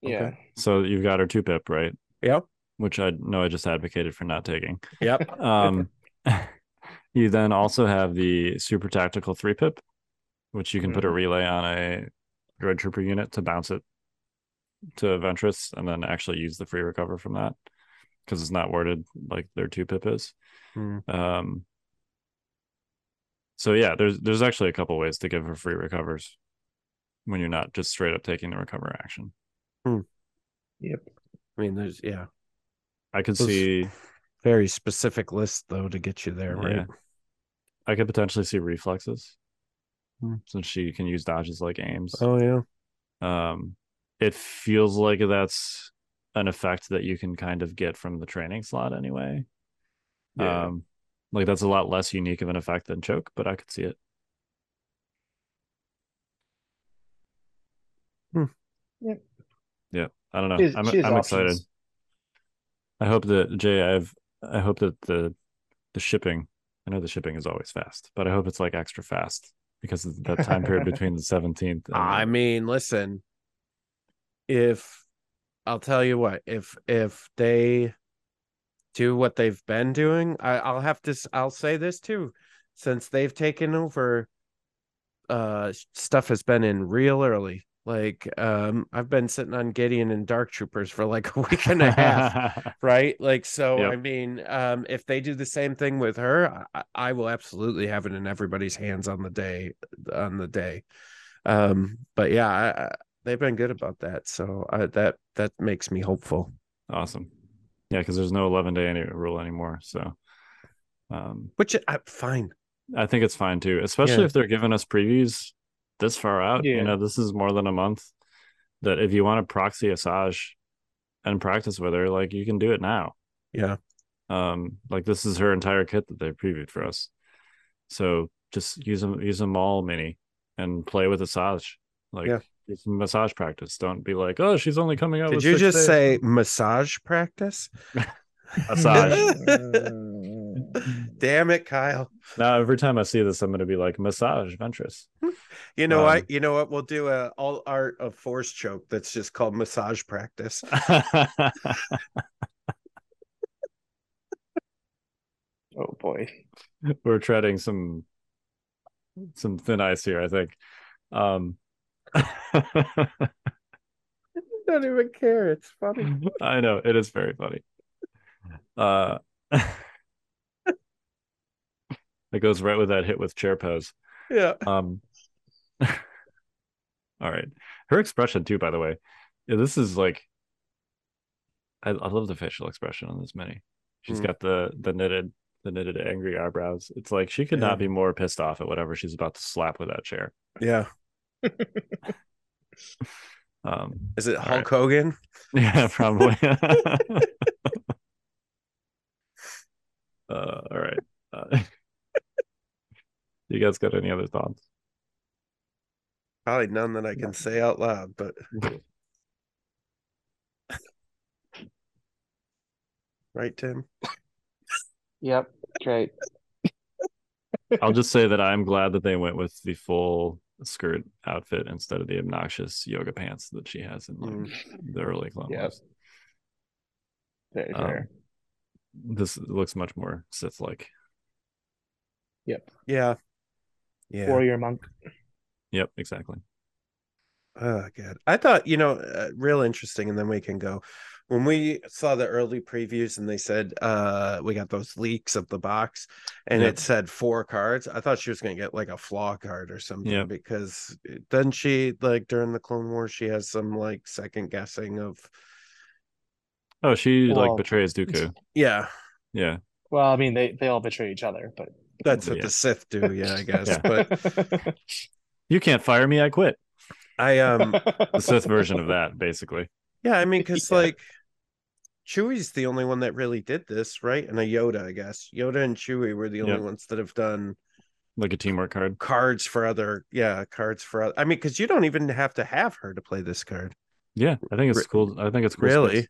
Yeah. So you've got her two pip, right? Yep. Which I know I just advocated for not taking. Yep. [laughs] Um, [laughs] you then also have the super tactical three pip, which you can put a Mhm. relay on a droid trooper unit to bounce it to Ventress and then actually use the free recover from that because it's not worded like their two pip is. Hmm. Um, so yeah, there's there's actually a couple ways to give her free recovers when you're not just straight up taking the recover action. Yep. I mean there's yeah, I could Those- see very specific list though to get you there, right? Yeah. I could potentially see reflexes Hmm. since she can use dodges like aims. Oh yeah. Um, it feels like that's an effect that you can kind of get from the training slot anyway. Yeah. Um, like that's a lot less unique of an effect than choke, but I could see it. Hmm. Yep. Yeah, I don't know. She has- I'm she has I'm options. excited. I hope that Jay, I've I hope that the the shipping. I know the shipping is always fast, but I hope it's like extra fast because of that time period [laughs] between the 17th. And, I mean, listen, if I'll tell you what, if if they do what they've been doing, I, I'll have to. I'll say this too, since they've taken over, uh, stuff has been in real early. Like, um, I've been sitting on Gideon and Dark Troopers for like a [laughs] week and a half. [laughs] right like so Yep. i mean um if they do the same thing with her I, I will absolutely have it in everybody's hands on the day on the day um but yeah I, I, they've been good about that so I, that that makes me hopeful awesome. Yeah, because there's no 11 day any rule anymore. So, um, which I, fine I think it's fine too, especially Yeah. if they're giving us previews this far out. Yeah. You know, this is more than a month. That if you want to proxy Asajj and practice with her, like you can do it now. yeah Um, like this is her entire kit that they previewed for us. So just use them, use them all mini and play with Asajj. Like Yeah. Do some massage practice. Don't be like, oh, she's only coming out. did with you six just days." say massage practice [laughs] massage? [laughs] damn it kyle now every time I see this, I'm gonna be like massage Ventress. you know Um, what you know what we'll do a all art of force choke that's just called massage practice [laughs] Oh boy. We're treading some some thin ice here, I think. Um don't even care it's funny [laughs] I know it is very funny. Uh [laughs] it goes right with that hit with chair pose. yeah Um [laughs] all right. Her expression too, by the way. Yeah, this is like I, I love the facial expression on this mini. She's Mm. got the the knitted the knitted angry eyebrows. It's like she could Yeah. not be more pissed off at whatever she's about to slap with that chair. yeah [laughs] Um Is it Hulk right. Hogan? [laughs] Yeah, probably. [laughs] uh, all right. Uh, you guys got any other thoughts? Probably none that I can say out loud, but right, Tim? Yep. Great. I'll just say that I'm glad that they went with the full skirt outfit instead of the obnoxious yoga pants that she has in like Mm. the early Clone Yep. Wars. Very Um, fair. This looks much more Sith like. Yep. Yeah. Yeah. Warrior monk. Yep, exactly. Oh god, I thought you know, uh, real interesting, and then we can go. When we saw the early previews and they said uh we got those leaks of the box, and Yep. it said four cards, I thought she was gonna get like a flaw card or something Yep. because doesn't she like during the Clone war she has some like second guessing of Oh, she like betrays Dooku. yeah Yeah. Well, I mean, they they all betray each other, but that's what Yeah. the Sith do yeah I guess Yeah. but [laughs] You can't fire me, I quit. I um The Sith version of that, basically. Yeah, I mean, because [laughs] Yeah. like Chewie's the only one that really did this, right? And a Yoda, I guess. Yoda and Chewie were the only Yep. ones that have done Like a teamwork card. cards for other, yeah, cards for. Other, I mean, because you don't even have to have her to play this card, Yeah, I think it's Re- cool. I think it's cool really. space.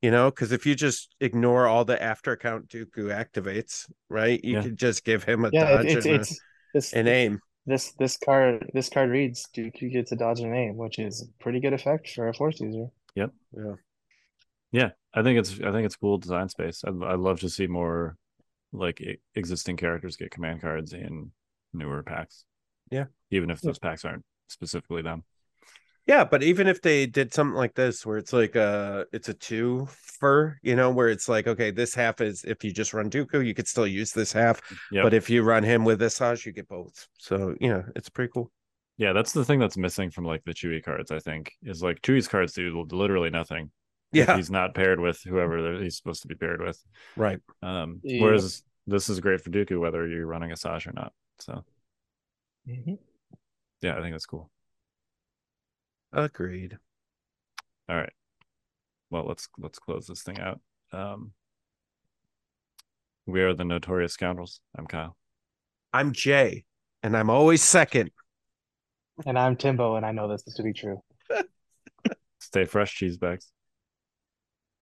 You know, because if you just ignore all the after count Dooku activates, right? You Yeah. could just give him a Yeah, dodge it's and a- it's this an aim. this this card this card reads Dooku gets a dodge and aim, which is pretty good effect for a force user. Yep. Yeah. Yeah, I think it's I think it's cool design space. I'd, I'd love to see more like existing characters get command cards in newer packs. Yeah. even if those packs aren't specifically them. Yeah, but even if they did something like this, where it's like uh it's a two for, you know, where it's like, okay, this half is if you just run Dooku, you could still use this half. Yep. But if you run him with Asajj, you get both. So you know, it's pretty cool. Yeah, that's the thing that's missing from like the Chewie cards. I think is like Chewie's cards do literally nothing. If Yeah, he's not paired with whoever he's supposed to be paired with. right. Um, Yeah. whereas this is great for Dooku, whether you're running Asajj or not. So yeah, I think that's cool. Agreed. All right. Well, let's let's close this thing out. Um, we are the notorious scoundrels. I'm Kyle. I'm Jay, and I'm always second. And I'm Timbo, and I know this is to be true. [laughs] Stay fresh, cheese bags.